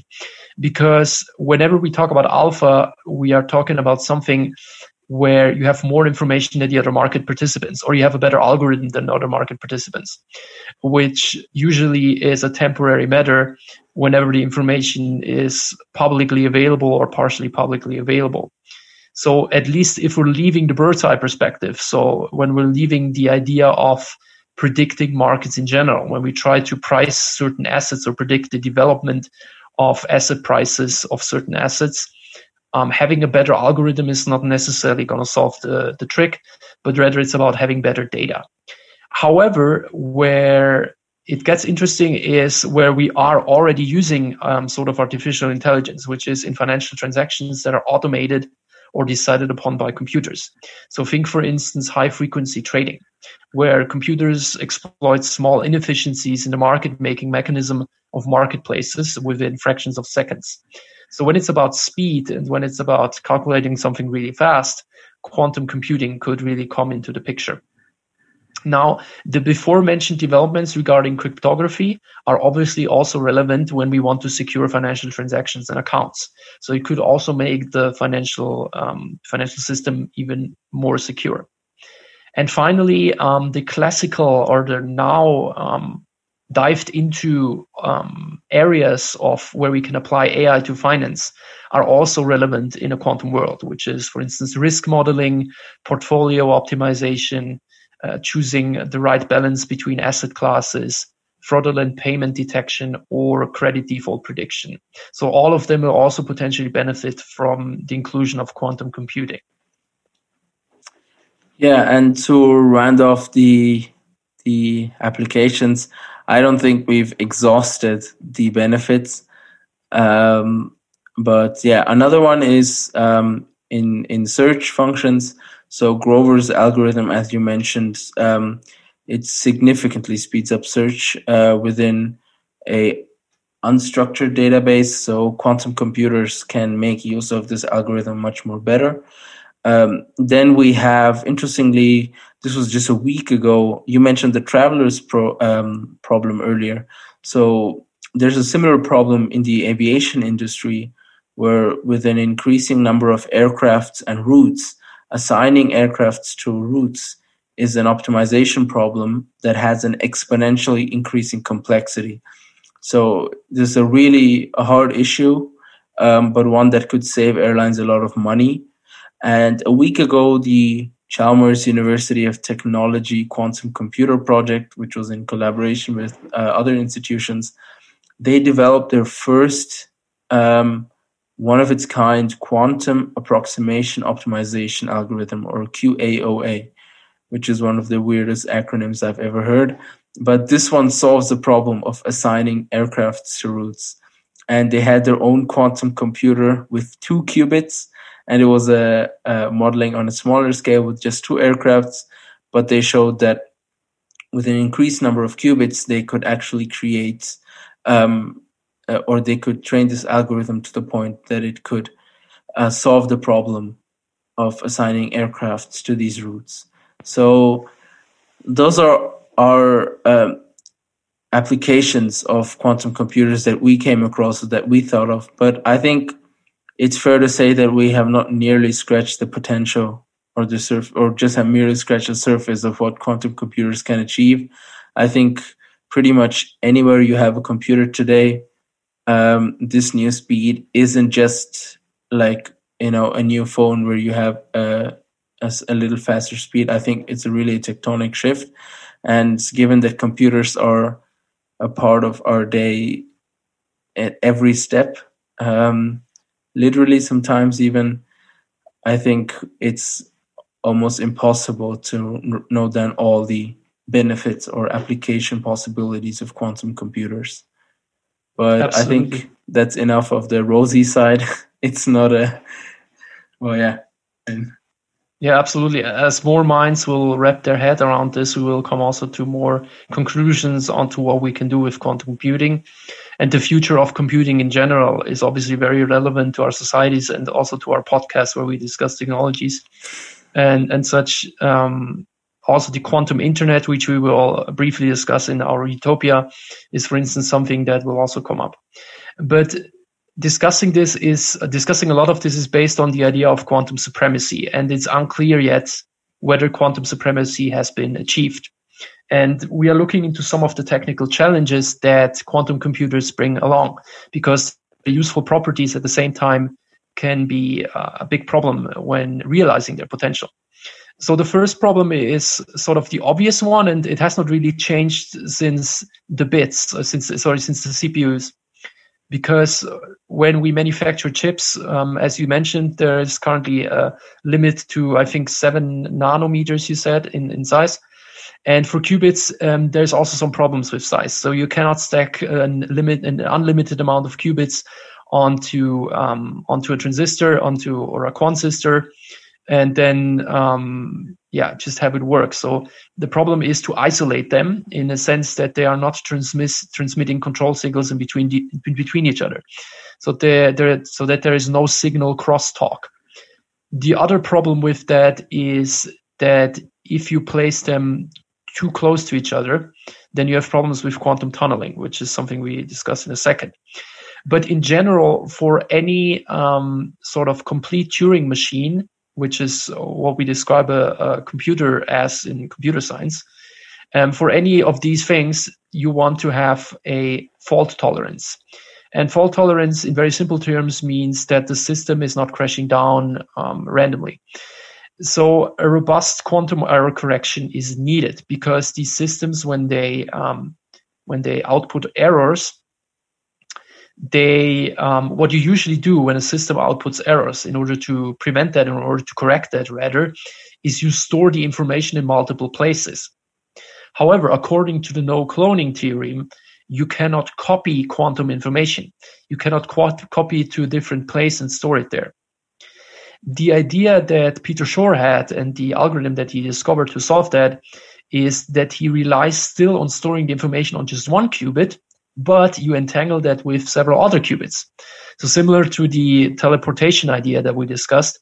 Because whenever we talk about alpha, we are talking about something where you have more information than the other market participants, or you have a better algorithm than other market participants, which usually is a temporary matter whenever the information is publicly available or partially publicly available. So at least if we're leaving the bird's eye perspective, so when we're leaving the idea of predicting markets in general, when we try to price certain assets or predict the development of asset prices of certain assets, um, having a better algorithm is not necessarily going to solve the, the trick, but rather it's about having better data. However, where it gets interesting is where we are already using um, sort of artificial intelligence, which is in financial transactions that are automated or decided upon by computers. So think, for instance, high frequency trading, where computers exploit small inefficiencies in the market making mechanism of marketplaces within fractions of seconds. So when it's about speed and when it's about calculating something really fast, quantum computing could really come into the picture. Now, the before mentioned developments regarding cryptography are obviously also relevant when we want to secure financial transactions and accounts. So it could also make the financial um, financial system even more secure. And finally, um, the classical or the now um, dived into um, areas of where we can apply AI to finance are also relevant in a quantum world, which is, for instance, risk modeling, portfolio optimization, uh, choosing the right balance between asset classes, fraudulent payment detection, or credit default prediction. So all of them will also potentially benefit from the inclusion of quantum computing. Yeah, and to round off the the applications, I don't think we've exhausted the benefits. Um, but yeah, another one is um, in in search functions. So Grover's algorithm, as you mentioned, um, it significantly speeds up search uh, within a unstructured database. So quantum computers can make use of this algorithm much more better. Um, then we have, interestingly, this was just a week ago. You mentioned the travelers pro, um, problem earlier. So there's a similar problem in the aviation industry where, with an increasing number of aircrafts and routes, assigning aircrafts to routes is an optimization problem that has an exponentially increasing complexity. So this is a really a hard issue um, but one that could save airlines a lot of money. And a week ago, the Chalmers University of Technology Quantum Computer Project, which was in collaboration with uh, other institutions, they developed their first um, one of its kind quantum approximation optimization algorithm, or QAOA, which is one of the weirdest acronyms I've ever heard. But this one solves the problem of assigning aircrafts to routes. And they had their own quantum computer with two qubits and it was a, a modeling on a smaller scale with just two aircrafts, but they showed that with an increased number of qubits, they could actually create, um, uh, or they could train this algorithm to the point that it could uh, solve the problem of assigning aircrafts to these routes. So those are our um, applications of quantum computers that we came across that we thought of. But I think it's fair to say that we have not nearly scratched the potential or the surf or just have merely scratched the surface of what quantum computers can achieve. I think pretty much anywhere you have a computer today, um, this new speed isn't just like you know a new phone where you have a, a, a little faster speed. I think it's a really tectonic shift, and given that computers are a part of our day at every step, um, literally sometimes even i think it's almost impossible to know then all the benefits or application possibilities of quantum computers but Absolutely. i think that's enough of the rosy side it's not a well yeah and, yeah, absolutely. As more minds will wrap their head around this, we will come also to more conclusions onto what we can do with quantum computing. And the future of computing in general is obviously very relevant to our societies and also to our podcast where we discuss technologies and, and such. Um, also the quantum internet, which we will briefly discuss in our utopia, is for instance something that will also come up. But discussing this is discussing a lot of this is based on the idea of quantum supremacy, and it's unclear yet whether quantum supremacy has been achieved. And we are looking into some of the technical challenges that quantum computers bring along, because the useful properties at the same time can be uh, a big problem when realizing their potential. So the first problem is sort of the obvious one, and it has not really changed since the bits, uh, since sorry, since the CPUs because when we manufacture chips, um, as you mentioned, there is currently a limit to, I think, seven nanometers, you said, in, in size. And for qubits, um, there's also some problems with size. So you cannot stack a limit, an unlimited amount of qubits onto um, onto a transistor, onto or a quansistor, and then um, yeah, just have it work. So the problem is to isolate them in a sense that they are not transmit, transmitting control signals in between in between each other. So there, there, so that there is no signal crosstalk. The other problem with that is that if you place them too close to each other, then you have problems with quantum tunneling, which is something we discuss in a second. But in general, for any um, sort of complete Turing machine, which is what we describe a, a computer as in computer science. Um, for any of these things, you want to have a fault tolerance. And fault tolerance, in very simple terms, means that the system is not crashing down um, randomly. So a robust quantum error correction is needed because these systems, when they um, when they output errors, they um, what you usually do when a system outputs errors in order to prevent that in order to correct that rather is you store the information in multiple places. However according to the no cloning theorem you cannot copy quantum information. You cannot copy it to a different place and store it there the idea that peter shor had and the algorithm that he discovered to solve that is that he relies still on storing the information on just one qubit but you entangle that with several other qubits. So similar to the teleportation idea that we discussed,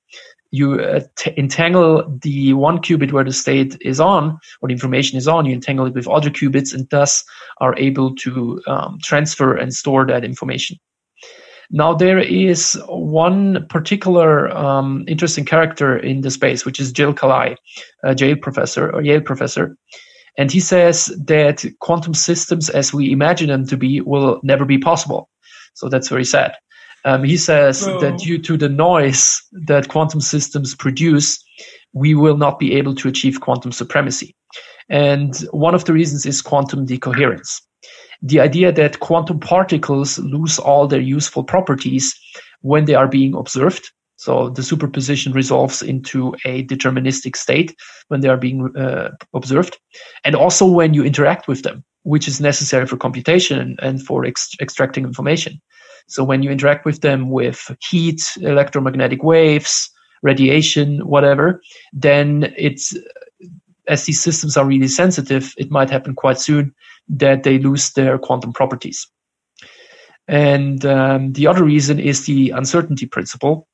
you uh, t- entangle the one qubit where the state is on or the information is on, you entangle it with other qubits and thus are able to um, transfer and store that information. Now there is one particular um, interesting character in the space, which is Jill Kalai, a Yale professor or Yale professor, and he says that quantum systems as we imagine them to be will never be possible. So that's very sad. Um, he says that due to the noise that quantum systems produce, we will not be able to achieve quantum supremacy. And one of the reasons is quantum decoherence. The idea that quantum particles lose all their useful properties when they are being observed. So the superposition resolves into a deterministic state when they are being uh, observed. And also when you interact with them, which is necessary for computation and for ex- extracting information. So when you interact with them with heat, electromagnetic waves, radiation, whatever, then it's as these systems are really sensitive, it might happen quite soon that they lose their quantum properties. And um, the other reason is the uncertainty principle,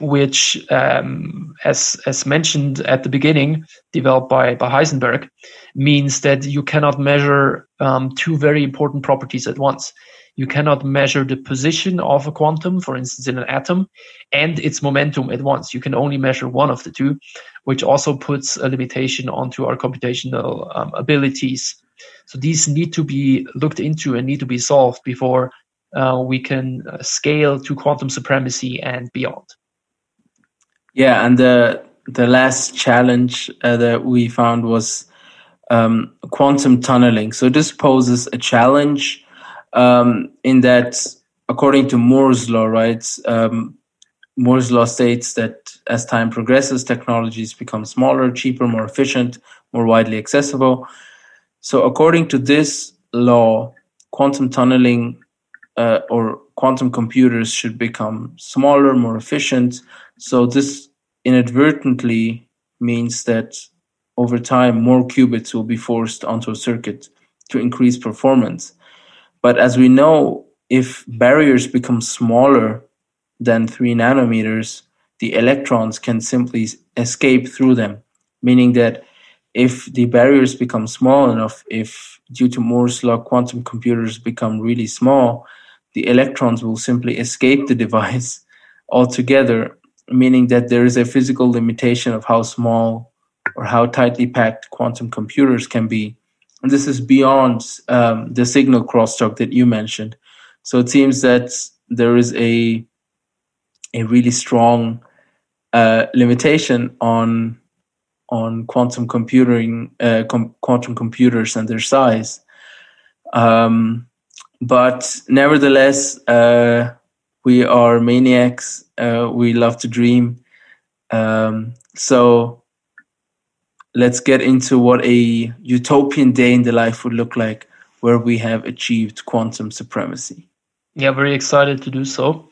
which, um, as as mentioned at the beginning, developed by by Heisenberg, means that you cannot measure um, two very important properties at once. You cannot measure the position of a quantum, for instance, in an atom, and its momentum at once. You can only measure one of the two, which also puts a limitation onto our computational um, abilities. So these need to be looked into and need to be solved before uh, we can uh, scale to quantum supremacy and beyond. Yeah, and the the last challenge uh, that we found was um, quantum tunneling. So this poses a challenge um, in that, according to Moore's law, right? Um, Moore's law states that as time progresses, technologies become smaller, cheaper, more efficient, more widely accessible. So, according to this law, quantum tunneling uh, or quantum computers should become smaller, more efficient. So, this inadvertently means that over time, more qubits will be forced onto a circuit to increase performance. But as we know, if barriers become smaller than three nanometers, the electrons can simply escape through them, meaning that if the barriers become small enough, if due to Moore's law quantum computers become really small, the electrons will simply escape the device altogether, meaning that there is a physical limitation of how small or how tightly packed quantum computers can be and this is beyond um, the signal crosstalk that you mentioned. So it seems that there is a a really strong uh, limitation on on quantum computing, uh, com- quantum computers and their size. Um, but nevertheless, uh, we are maniacs. Uh, we love to dream. Um, so let's get into what a utopian day in the life would look like where we have achieved quantum supremacy. Yeah, very excited to do so.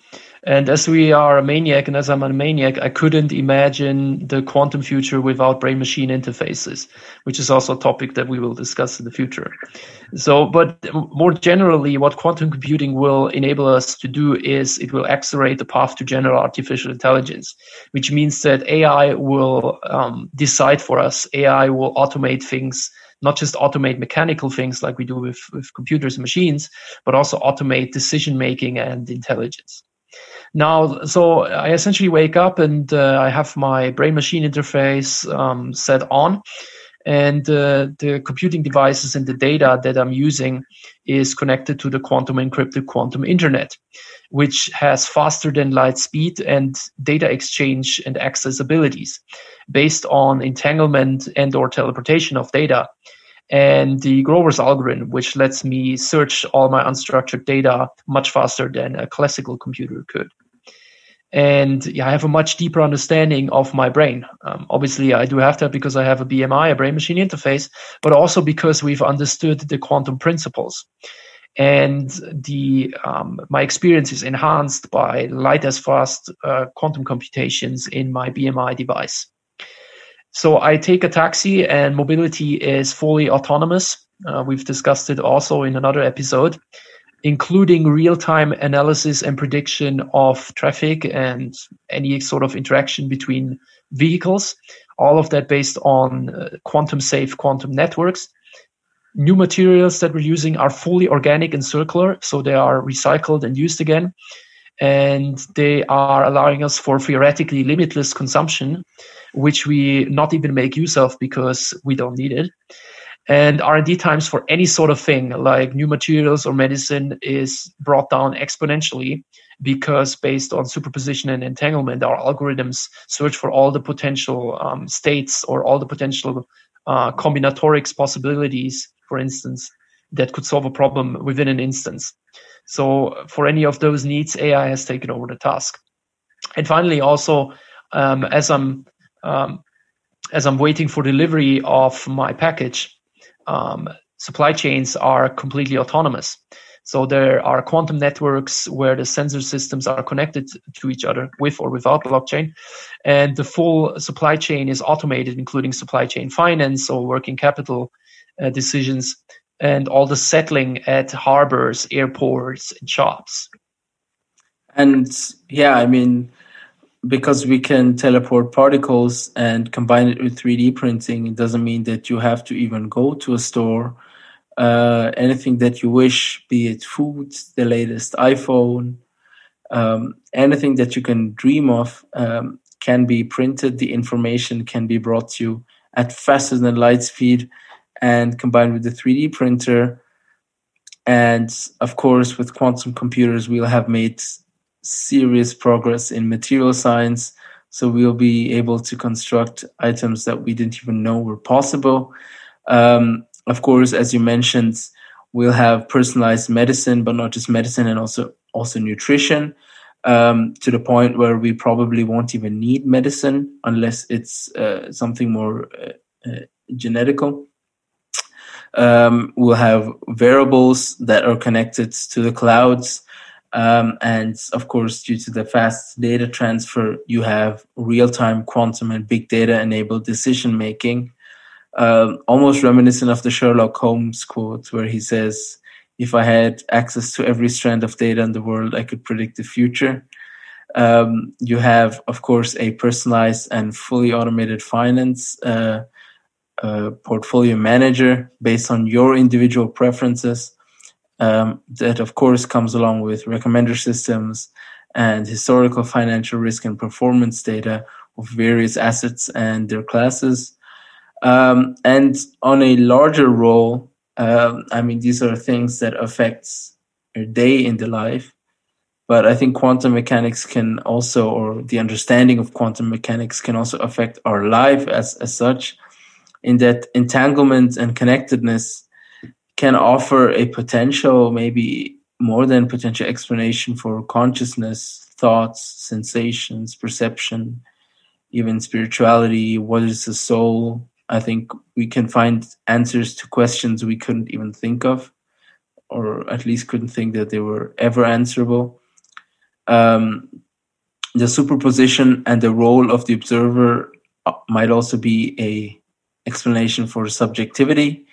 And as we are a maniac, and as I'm a maniac, I couldn't imagine the quantum future without brain machine interfaces, which is also a topic that we will discuss in the future. So, but more generally, what quantum computing will enable us to do is it will accelerate the path to general artificial intelligence, which means that AI will um, decide for us. AI will automate things not just automate mechanical things like we do with, with computers and machines, but also automate decision making and intelligence. Now, so I essentially wake up and uh, I have my brain machine interface um, set on, and uh, the computing devices and the data that I'm using is connected to the quantum encrypted quantum internet, which has faster than light speed and data exchange and accessibilities based on entanglement and or teleportation of data and the Grover's algorithm, which lets me search all my unstructured data much faster than a classical computer could and yeah, I have a much deeper understanding of my brain. Um, obviously, I do have that because I have a BMI, a brain machine interface, but also because we've understood the quantum principles. And the um, my experience is enhanced by light as fast uh, quantum computations in my BMI device. So I take a taxi, and mobility is fully autonomous. Uh, we've discussed it also in another episode including real-time analysis and prediction of traffic and any sort of interaction between vehicles. All of that based on uh, quantum safe quantum networks. New materials that we're using are fully organic and circular, so they are recycled and used again. And they are allowing us for theoretically limitless consumption, which we not even make use of because we don't need it and r&d times for any sort of thing like new materials or medicine is brought down exponentially because based on superposition and entanglement, our algorithms search for all the potential um, states or all the potential uh, combinatorics possibilities, for instance, that could solve a problem within an instance. So for any of those needs, AI has taken over the task. And finally, also, um, as I'm um, as I'm waiting for delivery of my package, um, supply chains are completely autonomous. So there are quantum networks where the sensor systems are connected to each other with or without blockchain. And the full supply chain is automated, including supply chain finance or working capital uh, decisions and all the settling at harbors, airports, and shops. And yeah, I mean, because we can teleport particles and combine it with 3D printing, it doesn't mean that you have to even go to a store. Uh, anything that you wish, be it food, the latest iPhone, um, anything that you can dream of um, can be printed. The information can be brought to you at faster than light speed and combined with the 3D printer. And of course, with quantum computers, we'll have made serious progress in material science. So we'll be able to construct items that we didn't even know were possible. Um, of course, as you mentioned, we'll have personalized medicine, but not just medicine and also also nutrition. Um, to the point where we probably won't even need medicine unless it's uh, something more uh, uh, genetical. Um, we'll have variables that are connected to the clouds um, and of course, due to the fast data transfer, you have real time quantum and big data enabled decision making. Um, almost reminiscent of the Sherlock Holmes quote, where he says, If I had access to every strand of data in the world, I could predict the future. Um, you have, of course, a personalized and fully automated finance uh, uh, portfolio manager based on your individual preferences um, that of course comes along with recommender systems and historical financial risk and performance data of various assets and their classes. Um, and on a larger role, um, I mean, these are things that affects your day in the life. But I think quantum mechanics can also, or the understanding of quantum mechanics can also affect our life as, as such, in that entanglement and connectedness can offer a potential, maybe more than potential explanation for consciousness, thoughts, sensations, perception, even spirituality. What is the soul? I think we can find answers to questions we couldn't even think of, or at least couldn't think that they were ever answerable. Um, the superposition and the role of the observer uh, might also be a explanation for subjectivity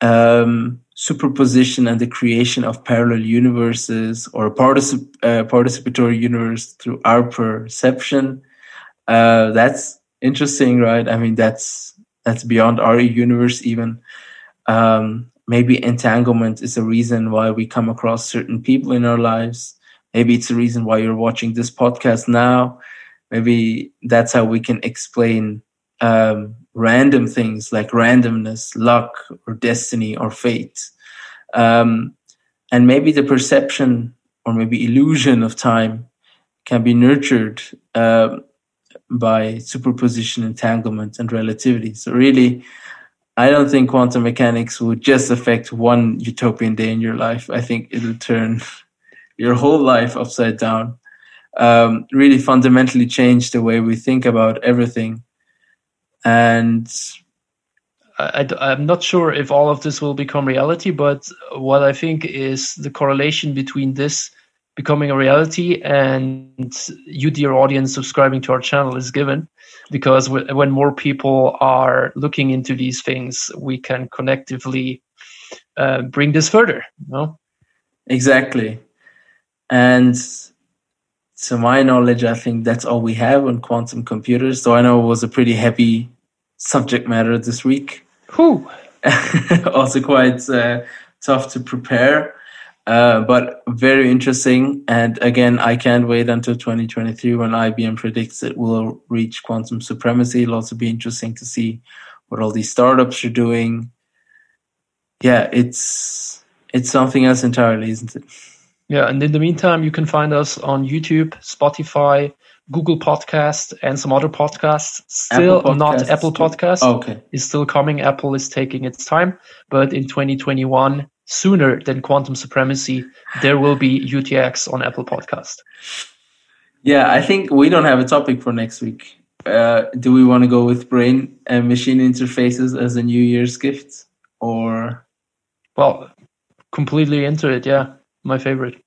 um, superposition and the creation of parallel universes or particip- uh, participatory universe through our perception. Uh, that's interesting, right? I mean, that's that's beyond our universe even. Um, maybe entanglement is a reason why we come across certain people in our lives. Maybe it's the reason why you're watching this podcast now. Maybe that's how we can explain um, random things like randomness, luck, or destiny, or fate. Um, and maybe the perception or maybe illusion of time can be nurtured uh, by superposition, entanglement, and relativity. So, really, I don't think quantum mechanics would just affect one utopian day in your life. I think it'll turn your whole life upside down, um, really fundamentally change the way we think about everything and I, am not sure if all of this will become reality, but what I think is the correlation between this becoming a reality and you, dear audience, subscribing to our channel is given. Because when more people are looking into these things, we can connectively uh, bring this further. No, exactly. And to my knowledge, I think that's all we have on quantum computers. So I know it was a pretty heavy subject matter this week. Who? also quite uh, tough to prepare, uh, but very interesting. And again, I can't wait until 2023 when IBM predicts it will reach quantum supremacy. It'll also be interesting to see what all these startups are doing. Yeah, it's it's something else entirely, isn't it? Yeah, and in the meantime, you can find us on YouTube, Spotify, Google Podcast, and some other podcasts. Still Apple not Apple. Podcast. Okay. Is still coming. Apple is taking its time, but in 2021, sooner than Quantum Supremacy, there will be UTX on Apple Podcast. Yeah, I think we don't have a topic for next week. Uh, do we want to go with brain and machine interfaces as a New Year's gift, or Well, completely into it. Yeah, my favorite.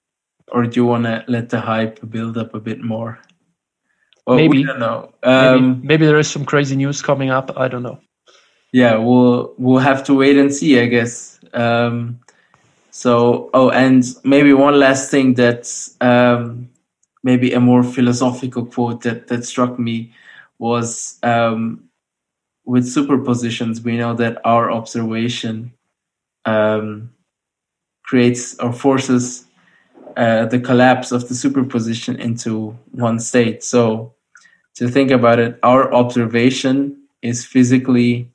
or do you want to let the hype build up a bit more? Well, Maybe. we don't know. Maybe, Um, maybe there is some crazy news coming up. I don't know. yeah, we'll we'll have to wait and see, I guess. Um, so, oh, and maybe one last thing that's um, maybe a more philosophical quote that that struck me was um, with superpositions. We know that our observation um, creates or forces uh, the collapse of the superposition into one state. So, to think about it, our observation is physically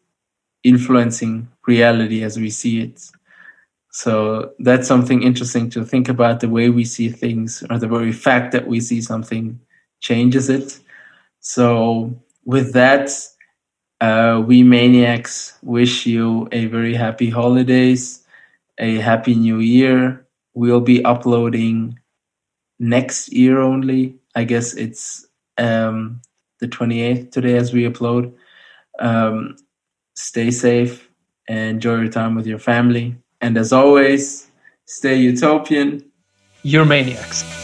influencing reality as we see it. So that's something interesting to think about the way we see things or the very fact that we see something changes it. So with that, uh, we Techniax wish you a very happy holidays, a happy new year. We'll be uploading next year only. I guess it's um, the 28th today as we upload. Um, stay safe and enjoy your time with your family. And as always, stay utopian. UTechniax.